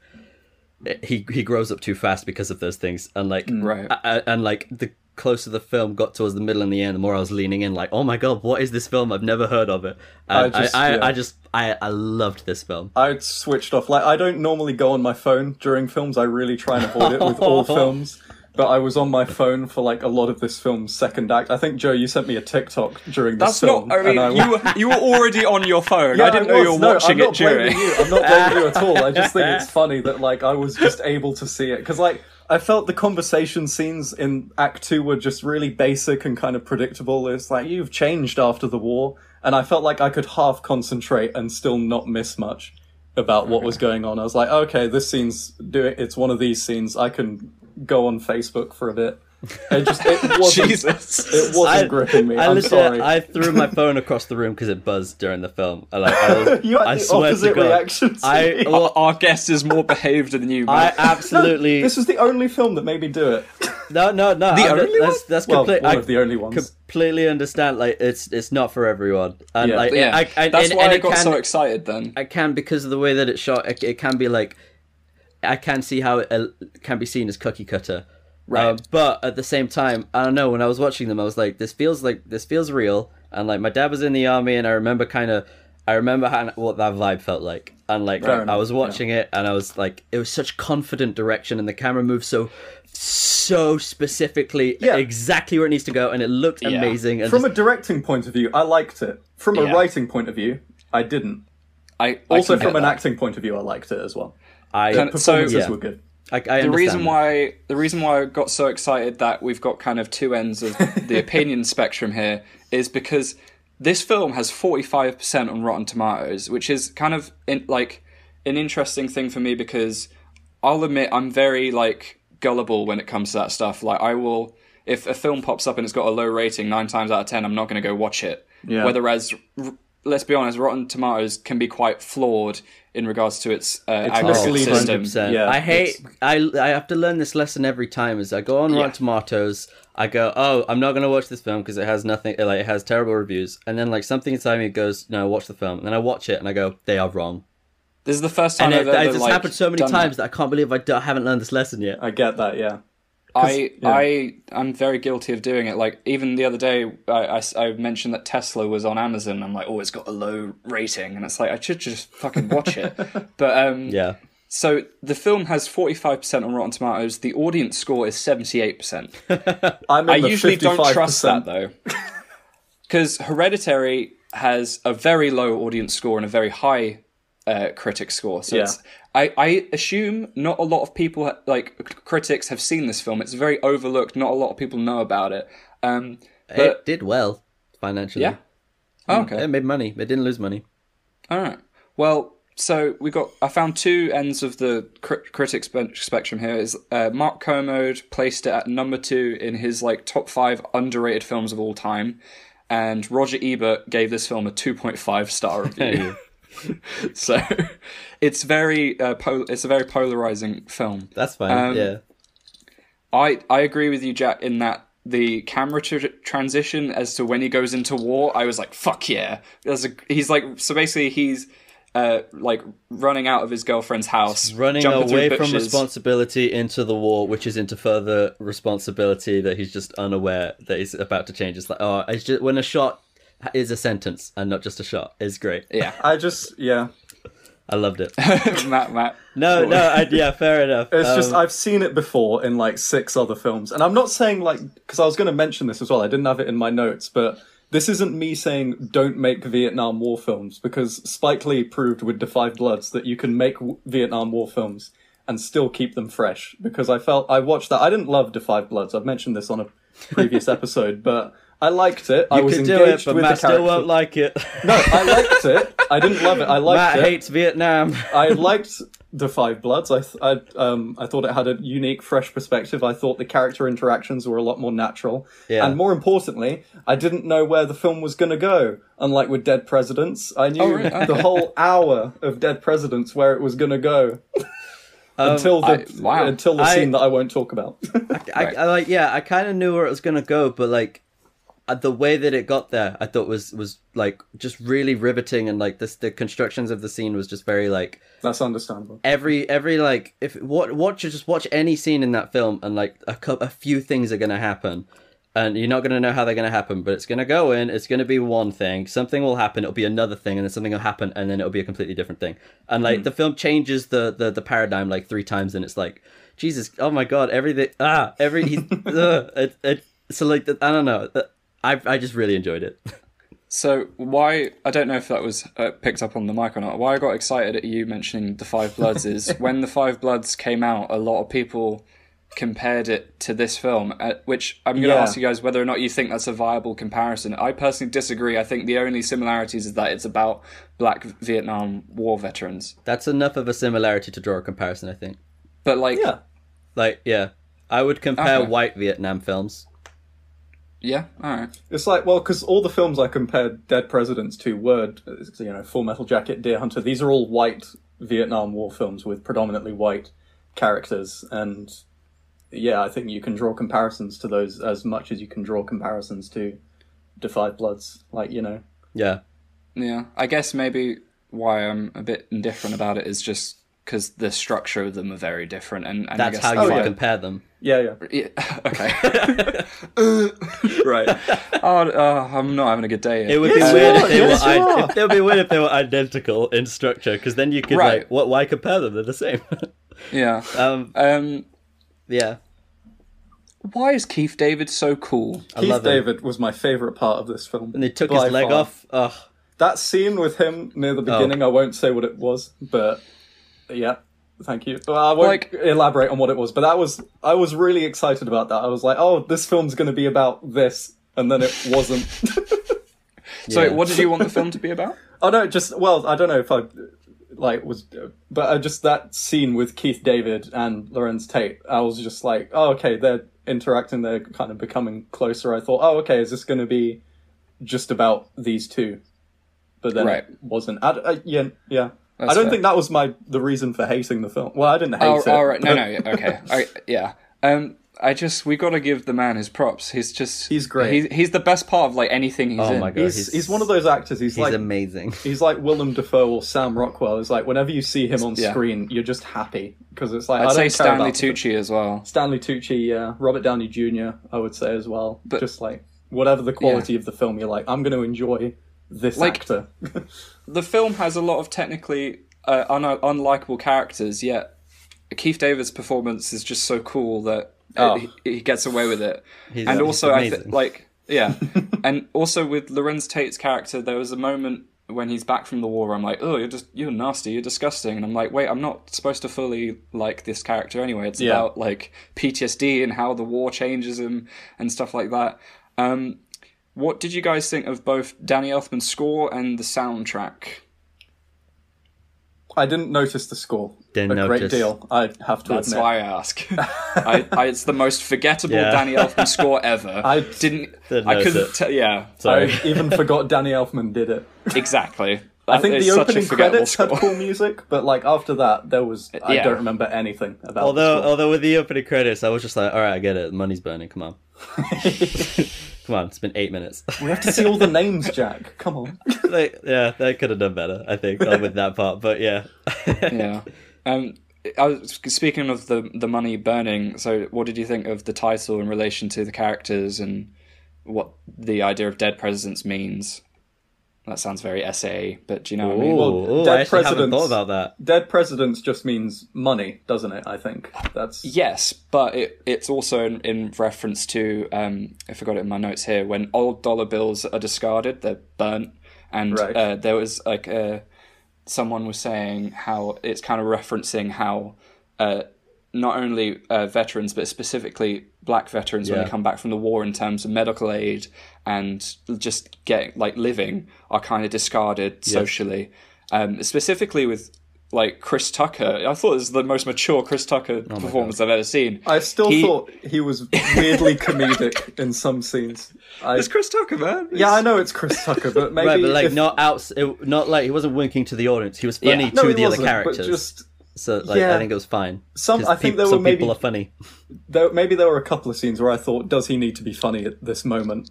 he he grows up too fast because of those things and like Right. a- a- and like the closer the film got towards the middle and the end the more i was leaning in like oh my god what is this film i've never heard of it and I i just- I, yeah. I just i i loved this film I switched off. Like I don't normally go on my phone during films. I really try and avoid it with all films. But I was on my phone for like a lot of this film's second act. I think Joe, you sent me a TikTok during this That's film. not. I mean, and you were, you were already on your phone. Yeah, I didn't know you were No, watching I'm not it during. you. I'm not blaming you at all. I just think it's funny that like I was just able to see it because like I felt the conversation scenes in Act Two were just really basic and kind of predictable. It's like you've changed after the war, and I felt like I could half concentrate and still not miss much about what was going on. I was like, okay, this scene's doing. It's one of these scenes. I can go on Facebook for a bit. It just it wasn't. Jesus. It wasn't I- gripping me. I I'm sorry. I threw my phone across the room because it buzzed during the film. I, like, I, was, you had I the swear to opposite God, reaction. To I me. well, Our guest is more behaved than you. I Man. absolutely This was the only film that made me do it. no no no. The I- only that's, that's Well, one I of the only ones. completely understand. Like it's it's not for everyone, and Yeah. like yeah, I, I, that's and, why and I got can, so excited. Then I can because of the way that it's shot. It, it can be like I can see how it uh, can be seen as cookie cutter. Right. Um, but at the same time, I don't know. When I was watching them, I was like, "This feels like this feels real." And like, my dad was in the army, and I remember kind of, I remember how, what that vibe felt like. And like, Fair I enough, was watching it, and I was like, it was such confident direction, and the camera moved so, so specifically, Yeah. exactly where it needs to go, and it looked Yeah. amazing. And From just- a directing point of view, I liked it. From a writing point of view, I didn't. I I Also, can get from an that. acting point of view, I liked it as well. I, Can- so- Performances yeah. were good. I, I the reason that. why the reason why I got so excited that we've got kind of two ends of the opinion spectrum here is because this film has 45% on Rotten Tomatoes, which is kind of in, like an interesting thing for me because I'll admit I'm very like gullible when it comes to that stuff. Like I will if a film pops up and it's got a low rating 9 times out of 10 I'm not going to go watch it. Yeah. Whereas r- let's be honest, Rotten Tomatoes can be quite flawed in regards to its uh, It's algorithm system. 100%. Yeah, I hate. it's- I I have to learn this lesson every time. As I go on Rotten Yeah. Tomatoes, I go, "Oh, I'm not gonna watch this film because it has nothing. Like it has terrible reviews." And then like something inside me goes, "No, watch the film." And then I watch it and I go, "They are wrong." This is the first time And I've it, ever it's like, happened so many done times that. that I can't believe I, do, I haven't learned this lesson yet. I get that. Yeah. I yeah. I I'm very guilty of doing it. Like even the other day, I I mentioned that Tesla was on Amazon. I'm like, oh, it's got a low rating, and it's like I should just fucking watch it. but um, Yeah. So the film has 45% on Rotten Tomatoes. The audience score is 78%. I'm in I the usually don't trust that though, because Hereditary has a very low audience score and a very high uh, critic score. So Yeah. it's, I, I assume not a lot of people like critics have seen this film. It's very overlooked. Not a lot of people know about it. Um, it did well financially. yeah, oh, okay. It made money. It didn't lose money. All right. Well, so we got. I found two ends of the crit- critic spe- spectrum here. Is uh, Mark Kermode placed it at number two in his like top five underrated films of all time, and Roger Ebert gave this film a two point five star review. so it's very uh, pol- it's a very polarizing film. That's fine. Um, yeah. I I agree with you, Jack, in that the camera tr- transition as to when he goes into war, I was like, "Fuck yeah!" There's a, he's like, so basically, he's uh, like running out of his girlfriend's house, Running away from responsibility into the war, which is into further responsibility that he's just unaware that he's about to change. It's like, oh, it's just when a shot is a sentence and not just a shot is great. Yeah, I just yeah. I loved it. Matt, Matt. No, no, I, yeah, fair enough. It's just Um, I've seen it before in like six other films, and I'm not saying like because I was going to mention this as well. I didn't have it in my notes, but this isn't me saying don't make Vietnam War films because Spike Lee proved with The Five Bloods that you can make w- Vietnam War films and still keep them fresh. Because I felt I watched that. I didn't love The Five Bloods. I've mentioned this on a previous episode, but I liked it. I was could do engaged it, but with Matt the still won't like it. No, I liked it. I didn't love it. I liked Matt it. hates Vietnam. I liked the Five Bloods. I, th- I, um, I thought it had a unique, fresh perspective. I thought the character interactions were a lot more natural, Yeah. and more importantly, I didn't know where the film was going to go. Unlike with Dead Presidents, I knew Oh, really? The whole hour of Dead Presidents where it was going to go Um, until the I- wow. until the I- scene that I won't talk about. I, Right. I like yeah i kind of knew where it was gonna go but like the way that it got there i thought was was like just really riveting and like this the constructions of the scene was just very like That's understandable. every every like if what watch just watch any scene in that film and like a, cou- a few things are gonna happen. And you're not gonna know how they're gonna happen but it's gonna go in it's gonna be one thing something will happen it'll be another thing and then something will happen and then it'll be a completely different thing. And like the film changes the, the the paradigm like three times and it's like jesus oh my god everything ah every he's, ugh, it, it, so like i don't know I, I just really enjoyed it So why I don't know if that was uh, picked up on the mic or not. Why I got excited at you mentioning the Five Bloods is when the Five Bloods came out, a lot of people compared it to this film, uh, which I'm going to Yeah. ask you guys whether or not you think that's a viable comparison. I personally disagree. I think the only similarities is that it's about Black Vietnam War veterans. that's enough of a similarity to draw a comparison i think But like, Yeah. like yeah i would compare Okay. white vietnam films yeah, all right. It's like, well, because all the films I compared Dead Presidents to were, you know, Full Metal Jacket, Deer Hunter. These are all white Vietnam War films with predominantly white characters, and yeah, I think you can draw comparisons to those as much as you can draw comparisons to The Five Bloods. Like, you know, yeah Yeah, I guess maybe why I'm a bit indifferent about it is just because the structure of them are very different, and, and I that's guess how you Oh, yeah. compare them yeah, yeah. Yeah, okay. right. Oh, oh, I'm not having a good day. Here. It would Yes, be you weird if they Yes, were. you I- if- it would be weird if they were identical in structure, because then you could Right. like, what? Why compare them? They're the same. Yeah. um, Um. yeah, Why is Keith David so cool? I Keith love him. David was my favorite part of this film. And they took his leg far. off. Ugh. That scene with him near the Oh. beginning, I won't say what it was, but yeah, thank you. Well, I won't Like- elaborate on what it was, but that was I was really excited about that. I was like, oh, this film's going to be about this, and then it wasn't. So, Yeah. what did you want the film to be about? oh no, just well, I don't know if I like was, but uh, just that scene with Keith David and Larenz Tate, I was just like, oh, okay, they're interacting, they're kind of becoming closer. I thought, oh, okay, is this going to be just about these two? but then Right. it wasn't. I, I- yeah, yeah. That's I don't fair. think that was my the reason for hating the film. Well, I didn't hate Oh, it. all right. No, but no. yeah, Okay. All right, yeah. Um, I just we got to give the man his props. He's just He's great. He's, he's the best part of like anything he's Oh in. my God. He's, he's- he's one of those actors. He's, He's like amazing. he's like Willem Dafoe or Sam Rockwell. It's like whenever you see him on Yeah. screen, you're just happy because it's like I'd I say don't care Stanley about the- Tucci as well. Stanley Tucci, yeah, Robert Downey Jr. I would say as well. But- just like whatever the quality of the film, you're like, I'm going to enjoy this Like- actor. The film has a lot of technically uh, un- unlikable characters, yet Keith David's performance is just so cool that uh, Oh. he, he gets away with it. He's- and he's also, I th- like, yeah, and also with Larenz Tate's character, there was a moment when he's back from the war. I'm like, oh, you're just you're nasty, you're disgusting, and I'm like, wait, I'm not supposed to fully like this character anyway. It's Yeah. about like PTSD and how the war changes him and stuff like that. Um, what did you guys think of both Danny Elfman's score and the soundtrack? I didn't notice the score Didn't a great deal. I have to That's admit. why I ask. I, I, it's the most forgettable Yeah. Danny Elfman score ever. I didn't. Didn't I couldn't. it. T- yeah, Sorry. I even forgot Danny Elfman did it. exactly. I think It's the such a opening forgettable credits had cool music, but like after that, there was I Yeah. don't remember anything about. although, the score. although with the opening credits, I was just like, all right, I get it. Money's burning. Come on, come on. It's been eight minutes. we have to see all the names, Jack. Come on. they, yeah, they could have done better, I think, with that part. But yeah, yeah. Um, I was speaking of the the money burning. So, what did you think of the title in relation to the characters and what the idea of dead presidents means? That sounds very SA, but do you know what I mean? Well, ooh, dead I presidents- thought about that. Dead presidents just means money, doesn't it? I think that's Yes, but it, it's also in, in reference to um, I forgot it in my notes here when old dollar bills are discarded, they're burnt, and Right. uh, there was like uh, someone was saying how it's kind of referencing how uh, not only uh, veterans but specifically black veterans when Yeah. they come back from the war in terms of medical aid and just getting like living are kind of discarded socially. Um, specifically with like Chris Tucker, I thought it was the most mature Chris Tucker performance I've ever seen. I still He- thought he was weirdly comedic in some scenes. I, It's Chris Tucker, man. yeah, I know it's Chris Tucker, but maybe Right, but like if- not out, it, not like he wasn't winking to the audience. He was funny Yeah. to no, the other characters. But just so like, yeah. I think it was fine. Some- I think peop- there were some people are funny. there, maybe there were a couple of scenes where I thought, does he need to be funny at this moment?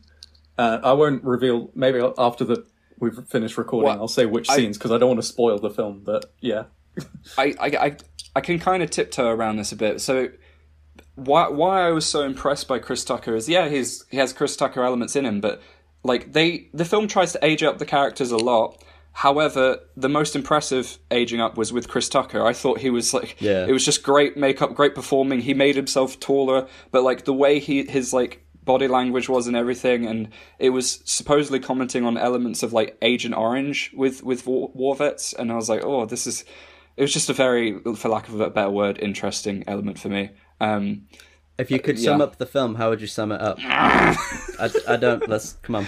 Uh, I won't reveal. Maybe after the we've finished recording, Well, I'll say which I- scenes because I don't want to spoil the film. But yeah, I, I, I, I can kind of tiptoe around this a bit. So, why why I was so impressed by Chris Tucker is yeah, he's he has Chris Tucker elements in him, but like they the film tries to age up the characters a lot. However, the most impressive aging up was with Chris Tucker. I thought he was like, Yeah. it was just great makeup, great performing. He made himself taller, but like the way he his like body language was and everything, and it was supposedly commenting on elements of like Agent Orange with with war, war vets, and I was like, oh, this is. It was just a very, for lack of a better word, interesting element for me. Um, If you could sum yeah. up the film, how would you sum it up? I, I don't. Let's come on.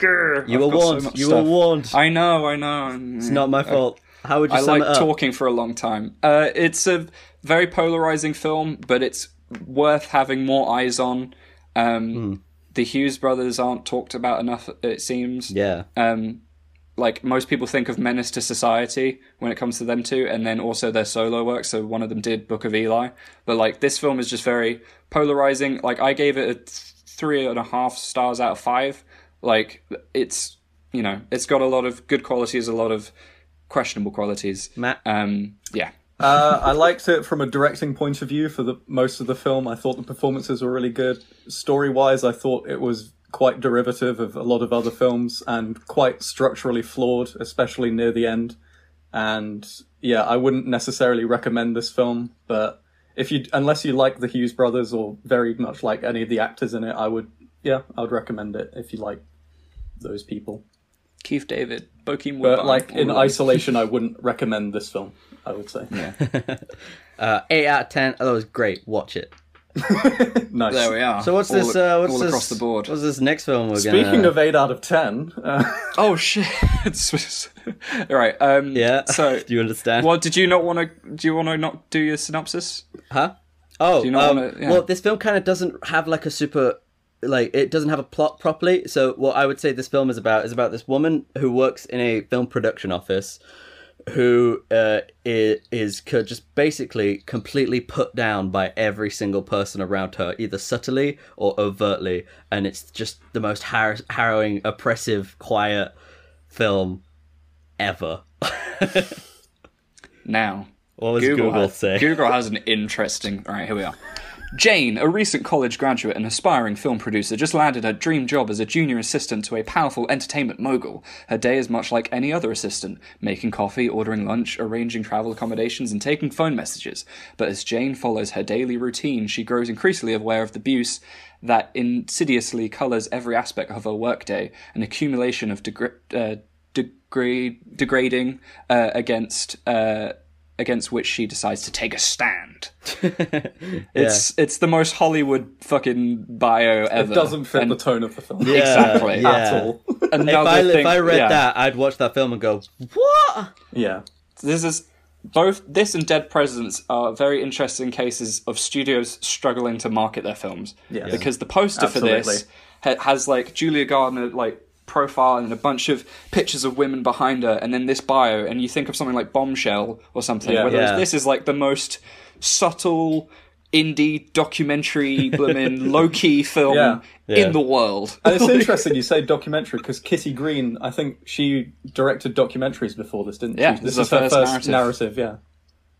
you You were warned. you were warned. I know, I know. It's not my fault. How would you I sum like it up? I like talking for a long time. Uh, it's a very polarizing film, but it's worth having more eyes on. Um, Hmm. The Hughes brothers aren't talked about enough, it seems. Yeah. Um, like most people think of Menace to Society when it comes to them two, and then also their solo work. So one of them did Book of Eli, but like this film is just very polarizing. Like I gave it a th- three and a half stars out of five. Like it's you know it's got a lot of good qualities, a lot of questionable qualities. Matt. Um, yeah, uh, I liked it from a directing point of view for the most of the film. I thought the performances were really good. Story wise, I thought it was quite derivative of a lot of other films and quite structurally flawed, especially near the end. And yeah, I wouldn't necessarily recommend this film, but if you unless you like the Hughes brothers or very much like any of the actors in it, I would yeah, I would recommend it if you like those people. Keith David, Bokeem But like in isolation, I wouldn't recommend this film. I would say. Uh, eight out of ten. Oh, that was great. Watch it. nice. There we are. So what's All- this? Uh, what's all this? across the board? What's this next film we're Speaking gonna? of eight out of ten, uh, Oh shit! All right. Um, yeah. So, do you understand? well, did you not want to? Do you want to not do your synopsis? Huh? Oh, you not um, wanna- yeah. well, this film kind of doesn't have like a super like it doesn't have a plot properly. So what I would say this film is about is about this woman who works in a film production office who uh, is just basically completely put down by every single person around her, either subtly or overtly, and it's just the most har- harrowing, oppressive, quiet film ever. Now, What was Google, has, say? Google has an interesting. All right, here we are. Jane, a recent college graduate and aspiring film producer, just landed her dream job as a junior assistant to a powerful entertainment mogul. Her day is much like any other assistant making coffee, ordering lunch, arranging travel accommodations, and taking phone messages. But as Jane follows her daily routine, she grows increasingly aware of the abuse that insidiously colours every aspect of her workday an accumulation of degra- uh, degrade, degrading uh, against. Uh, against which she decides to take a stand. It's it's the most Hollywood fucking bio ever. It doesn't fit And the tone of the film Yeah, Exactly. yeah. at all. If I, thing, if I read yeah. that, I'd watch that film and go, "What?" yeah. this is both this and Dead Presidents are very interesting cases of studios struggling to market their films. Yes. Because the poster for this ha- has like Julia Garner like profile and a bunch of pictures of women behind her, and then this bio, and you think of something like Bombshell or something. Yeah. Whereas Yeah. this is like the most subtle indie documentary, blooming low key film Yeah. Yeah. in the world. And it's interesting you say documentary because Kitty Green, I think she directed documentaries before this, didn't Yeah, she? this This is is her her first first narrative. narrative. yeah.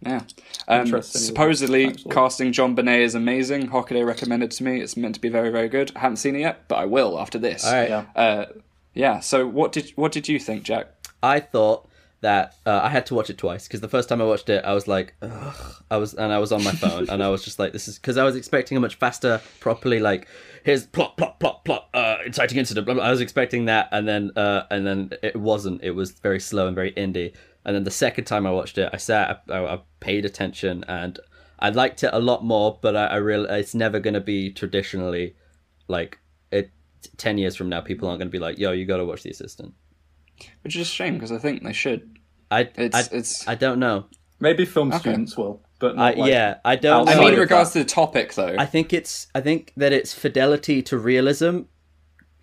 Yeah. Um, supposedly, Actually. casting JonBenet is amazing. Hockaday recommended to me. It's meant to be very, very good. I haven't seen it yet, but I will after this. All right. Yeah. Uh, yeah. So, what did what did you think, Jack? I thought that uh, I had to watch it twice because the first time I watched it, I was like, Ugh. I was and I was on my phone and I was just like, this is because I was expecting a much faster, properly like here's plot, plot, plot, plot, uh, inciting incident. Blah, blah. I was expecting that, and then uh, and then it wasn't. It was very slow and very indie. And then the second time I watched it, I sat, I, I paid attention, and I liked it a lot more. But I, I real it's never going to be traditionally like it. Ten years from now, people aren't going to be like, "Yo, you got to watch The Assistant." Which is a shame because I think they should. I It's I, it's. I don't know. Maybe film students will, but I, not like, yeah, I don't. I know. mean, in regards that. to the topic, though. I think it's. I think that its fidelity to realism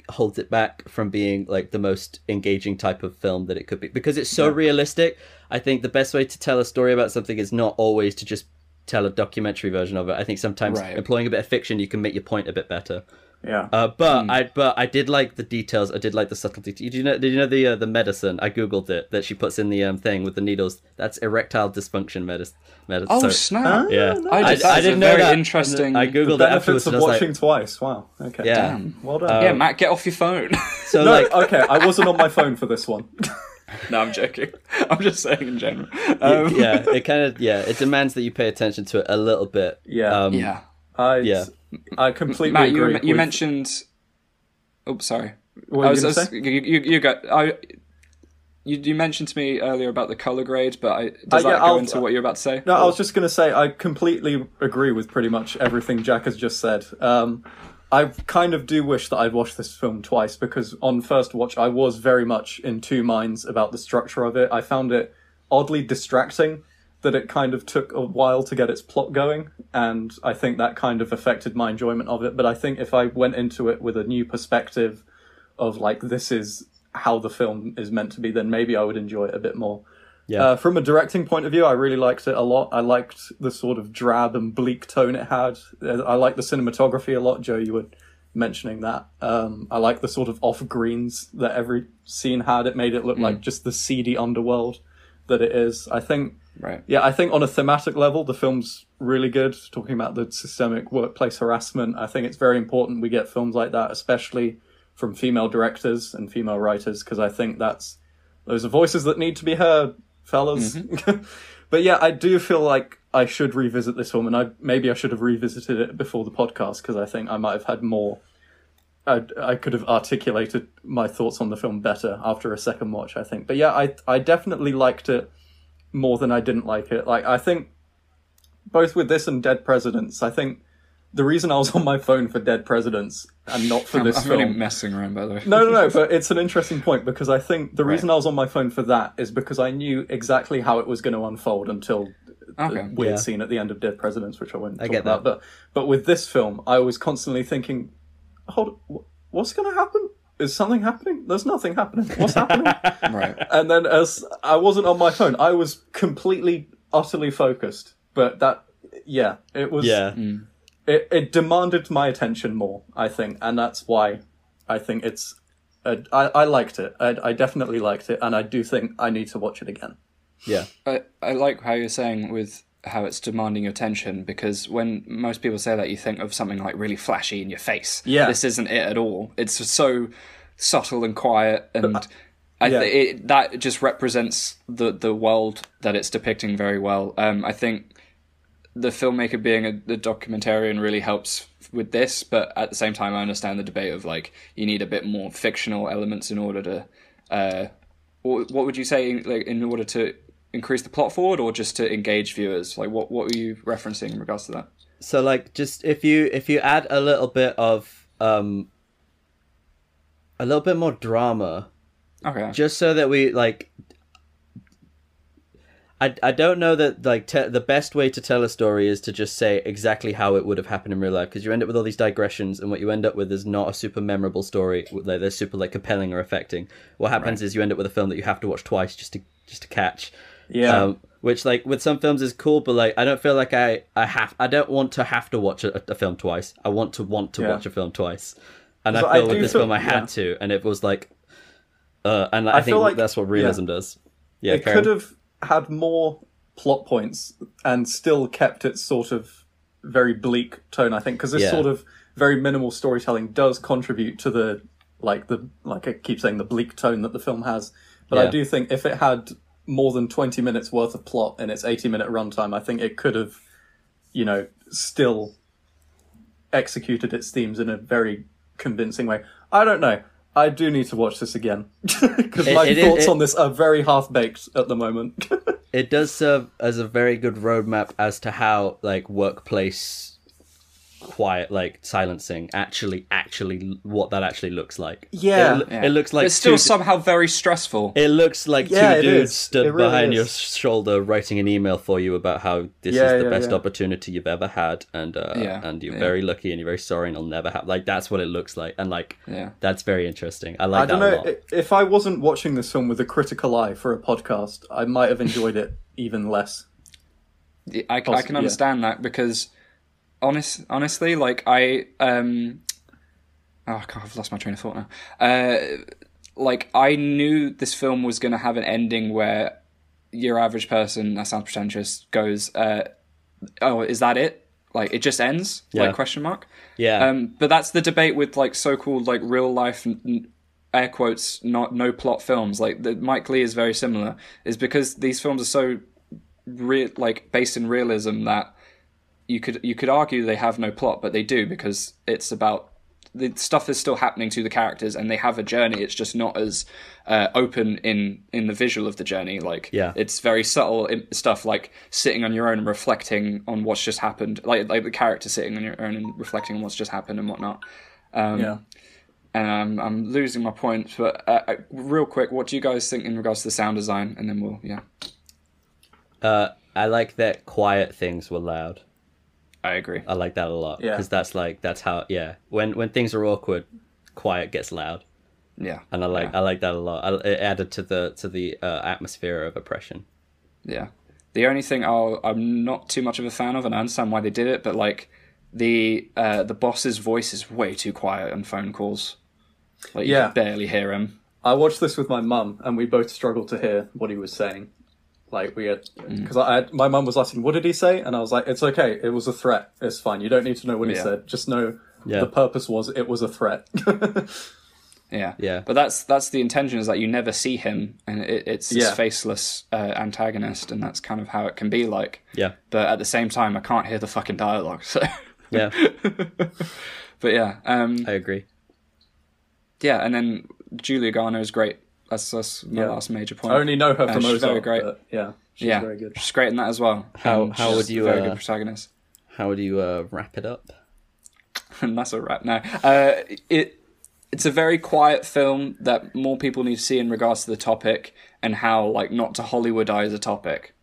holds it back from being like the most engaging type of film that it could be because it's so realistic. I think the best way to tell a story about something is not always to just tell a documentary version of it. I think sometimes Right. employing a bit of fiction, you can make your point a bit better. Yeah. Uh, but Hmm. I but I did like the details. I did like the subtlety. Did you know? Did you know the uh, the medicine? I googled it that she puts in the um thing with the needles. That's erectile dysfunction medicine. medicine. oh so, snap! yeah. I just- that's a didn't know very that. interesting- I the googled it afterwards. benefits of and I was watching like, twice. Wow. Okay. yeah. Damn. Well done. Yeah, Matt, get off your phone. So no, like, okay, I wasn't on my phone for this one. no, I'm joking. I'm just saying in general. Um, yeah, it kind of yeah, it demands that you pay attention to it a little bit. Yeah. Um, yeah. I, Yeah. I completely Matt, you, agree. you with- mentioned. Oh, sorry. What I you was, gonna was- say? you, you, you got. I, you, you mentioned to me earlier about the color grade, but I, does Uh, yeah, that go I'll- into what you're about to say? No, I was just going to say I completely agree with pretty much everything Jack has just said. Um, I kind of do wish that I'd watched this film twice because on first watch I was very much in two minds about the structure of it. I found it oddly distracting that it kind of took a while to get its plot going, and I think that kind of affected my enjoyment of it. But I think if I went into it with a new perspective of like this is how the film is meant to be, then maybe I would enjoy it a bit more. Yeah. Uh, from a directing point of view, I really liked it a lot. I liked the sort of drab and bleak tone it had. I liked the cinematography a lot. Joe, you were mentioning that. Um, I like the sort of off greens that every scene had. It made it look like just the seedy underworld that it is. I think Right. yeah, I think on a thematic level, the film's really good. Talking about the systemic workplace harassment, I think it's very important we get films like that, especially from female directors and female writers, because I think that's those are voices that need to be heard, fellas. Mm-hmm. but yeah, I do feel like I should revisit this film, and I maybe I should have revisited it before the podcast because I think I might have had more. I, I could have articulated my thoughts on the film better after a second watch, I think. But yeah, I I definitely liked it more than I didn't like it. Like I think both with this and Dead Presidents, I think the reason I was on my phone for Dead Presidents and not for I'm, this I'm film. really messing around, by the way. No, no, no, but it's an interesting point because I think the reason I was on my phone for that is because I knew exactly how it was going to unfold until Okay. the weird Yeah. scene at the end of Dead Presidents, which I won't talk get about. But but with this film, I was constantly thinking, hold, what's going to happen? Is something happening? There's nothing happening. What's happening? Right. and then as I wasn't on my phone, I was completely, utterly focused. But that, yeah, it was. Yeah. It it demanded my attention more, I think, and that's why I think it's. Uh, I I liked it. I I definitely liked it, and I do think I need to watch it again. Yeah. I, I like how you're saying with how it's demanding your attention because when most people say that, you think of something like really flashy in your face. Yeah. This isn't it at all. It's so subtle and quiet, and I yeah. th- it, that just represents the the world that it's depicting very well. Um, I think the filmmaker being a, the documentarian really helps with this, but at the same time, I understand the debate of like you need a bit more fictional elements in order to. Uh, what what would you say, like, in order to increase the plot forward, or just to engage viewers? Like, what what were you referencing in regards to that? So like just if you if you add a little bit of um a little bit more drama Okay. just so that we like I, I don't know that like te- the best way to tell a story is to just say exactly how it would have happened in real life because you end up with all these digressions and what you end up with is not a super memorable story like they're super like compelling or affecting what happens is you end up with a film that you have to watch twice just to just to catch Yeah. um, which like with some films is cool but like i don't feel like i i have i don't want to have to watch a, a film twice i want to want to Yeah. watch a film twice and So i I feel with this feel- film i had yeah. to and it was like uh and i, I think like- that's what realism does yeah it carry could have had more plot points and still kept its sort of very bleak tone. I think because this Yeah. sort of very minimal storytelling does contribute to the like the like I keep saying the bleak tone that the film has. But I do think if it had more than twenty minutes worth of plot in its eighty minute runtime, I think it could have, you know, still executed its themes in a very convincing way. I don't know. I do need to watch this again because It- my it is- thoughts it- on this are very half baked at the moment. it does serve as a very good roadmap as to how like workplace quiet like silencing actually actually what that actually looks like Yeah. it, it looks like it's still two- somehow very stressful. it looks like Yeah, two dudes is. stood really behind is. your shoulder writing an email for you about how this Yeah, is the yeah, best yeah. opportunity you've ever had and uh, Yeah, and you're yeah. very lucky and you're very sorry and it'll never happen like that's what it looks like and like Yeah. that's very interesting i like I don't that a know lot if I wasn't watching this film with a critical eye for a podcast, I might have enjoyed it even less. I, I Possi- can yeah. understand that because honest, honestly, like I um, oh God, I've lost my train of thought now. Uh, like I knew this film was going to have an ending where your average person, that sounds pretentious, goes, uh, "Oh, is that it? Like it just ends? Yeah. Like question mark?" yeah Um, but that's the debate with like so-called like real life n- air quotes not no plot films. Like the Mike Leigh is very similar. Is because these films are so real like based in realism that you could you could argue they have no plot, but they do because it's about the stuff is still happening to the characters and they have a journey. It's just not as uh, open in in the visual of the journey. Like Yeah. it's very subtle stuff like sitting on your own and reflecting on what's just happened. Like like the character sitting on your own and reflecting on what's just happened and whatnot. Um, Yeah. and I'm I'm losing my point but uh, uh, real quick, what do you guys think in regards to the sound design? And then we'll yeah, uh i like that quiet things were loud I agree. I like that a lot Yeah. because that's like that's how yeah when when things are awkward, quiet gets loud, Yeah, and I like yeah. I like that a lot. I, it added to the to the uh, atmosphere of oppression. Yeah. The only thing I'll, I'm not too much of a fan of, and I understand why they did it, but like the uh, the boss's voice is way too quiet on phone calls. Like you Yeah. can barely hear him. I watched this with my mum, and we both struggled to hear what he was saying. Like we had, Mm. because I had, my mum was asking, "What did he say?" And I was like, "It's okay. It was a threat. It's fine. You don't need to know what he said. Just know Yeah. the purpose was it was a threat." Yeah, Yeah. But that's that's the intention is that you never see him, and it, it's this Yeah. faceless uh, antagonist, and that's kind of how it can be like. Yeah, But at the same time, I can't hear the fucking dialogue. So, yeah, but yeah, um, I agree. yeah, and then Julia Garner is great. That's that's my Yeah. last major point. I only know her Uh, from she's Ozark. very great. but yeah, she's yeah, very good. she's great in that as well. How- Um, how would you, very uh, good protagonist? How would you uh, wrap it up? and that's a wrap now. Uh, it it's a very quiet film that more people need to see in regards to the topic and how like not to Hollywoodize a topic.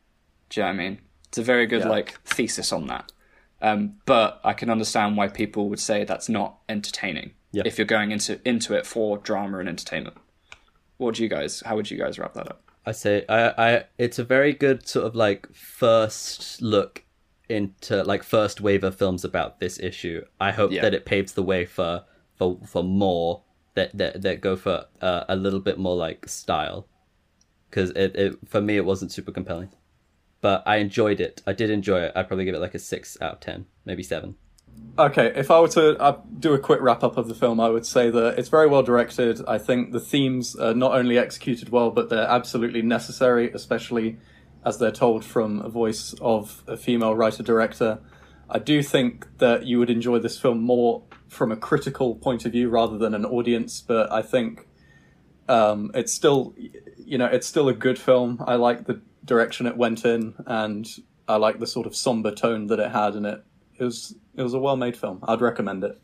Do you know what I mean? It's a very good Yeah. like thesis on that. Um, but I can understand why people would say that's not entertaining. Yeah. if you're going into into it for drama and entertainment. What do you guys? How would you guys wrap that up? I say I, I it's a very good sort of like first look into like first wave of films about this issue. I hope Yeah. that it paves the way for for for more that that that go for uh, a little bit more like style. Because it, it for me it wasn't super compelling, but I enjoyed it. I did enjoy it. I'd probably give it like a six out of ten, maybe seven. Okay, if I were to uh, do a quick wrap up of the film, I would say that it's very well directed. I think the themes are not only executed well, but they're absolutely necessary, especially as they're told from a voice of a female writer director. I do think that you would enjoy this film more from a critical point of view rather than an audience, but I think um, it's still, you know, it's still a good film. I like the direction it went in, and I like the sort of somber tone that it had in it. It was it was a well made film. I'd recommend it.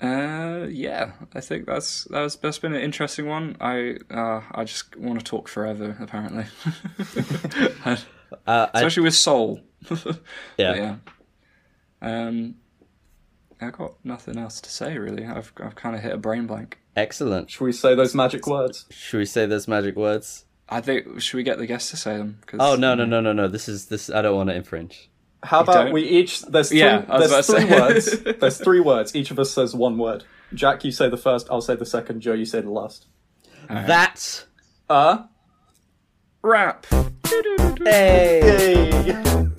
Uh, yeah, I think that's that's that's been an interesting one. I uh, I just want to talk forever, apparently, Uh, I, especially with Soul. yeah. yeah. Um, I got nothing else to say really. I've I've kind of hit a brain blank. excellent. Should we say those magic words? Should we say those magic words? I think should we get the guests to say them? 'Cause- Oh no no no no no! This is this. I don't want to infringe. How about don't? we each? There's three, Yeah, there's three words. There's three words. Each of us says one word. Jack, you say the first. I'll say the second. Joe, you say the last. That's Uh. Rap. Hey. Yay.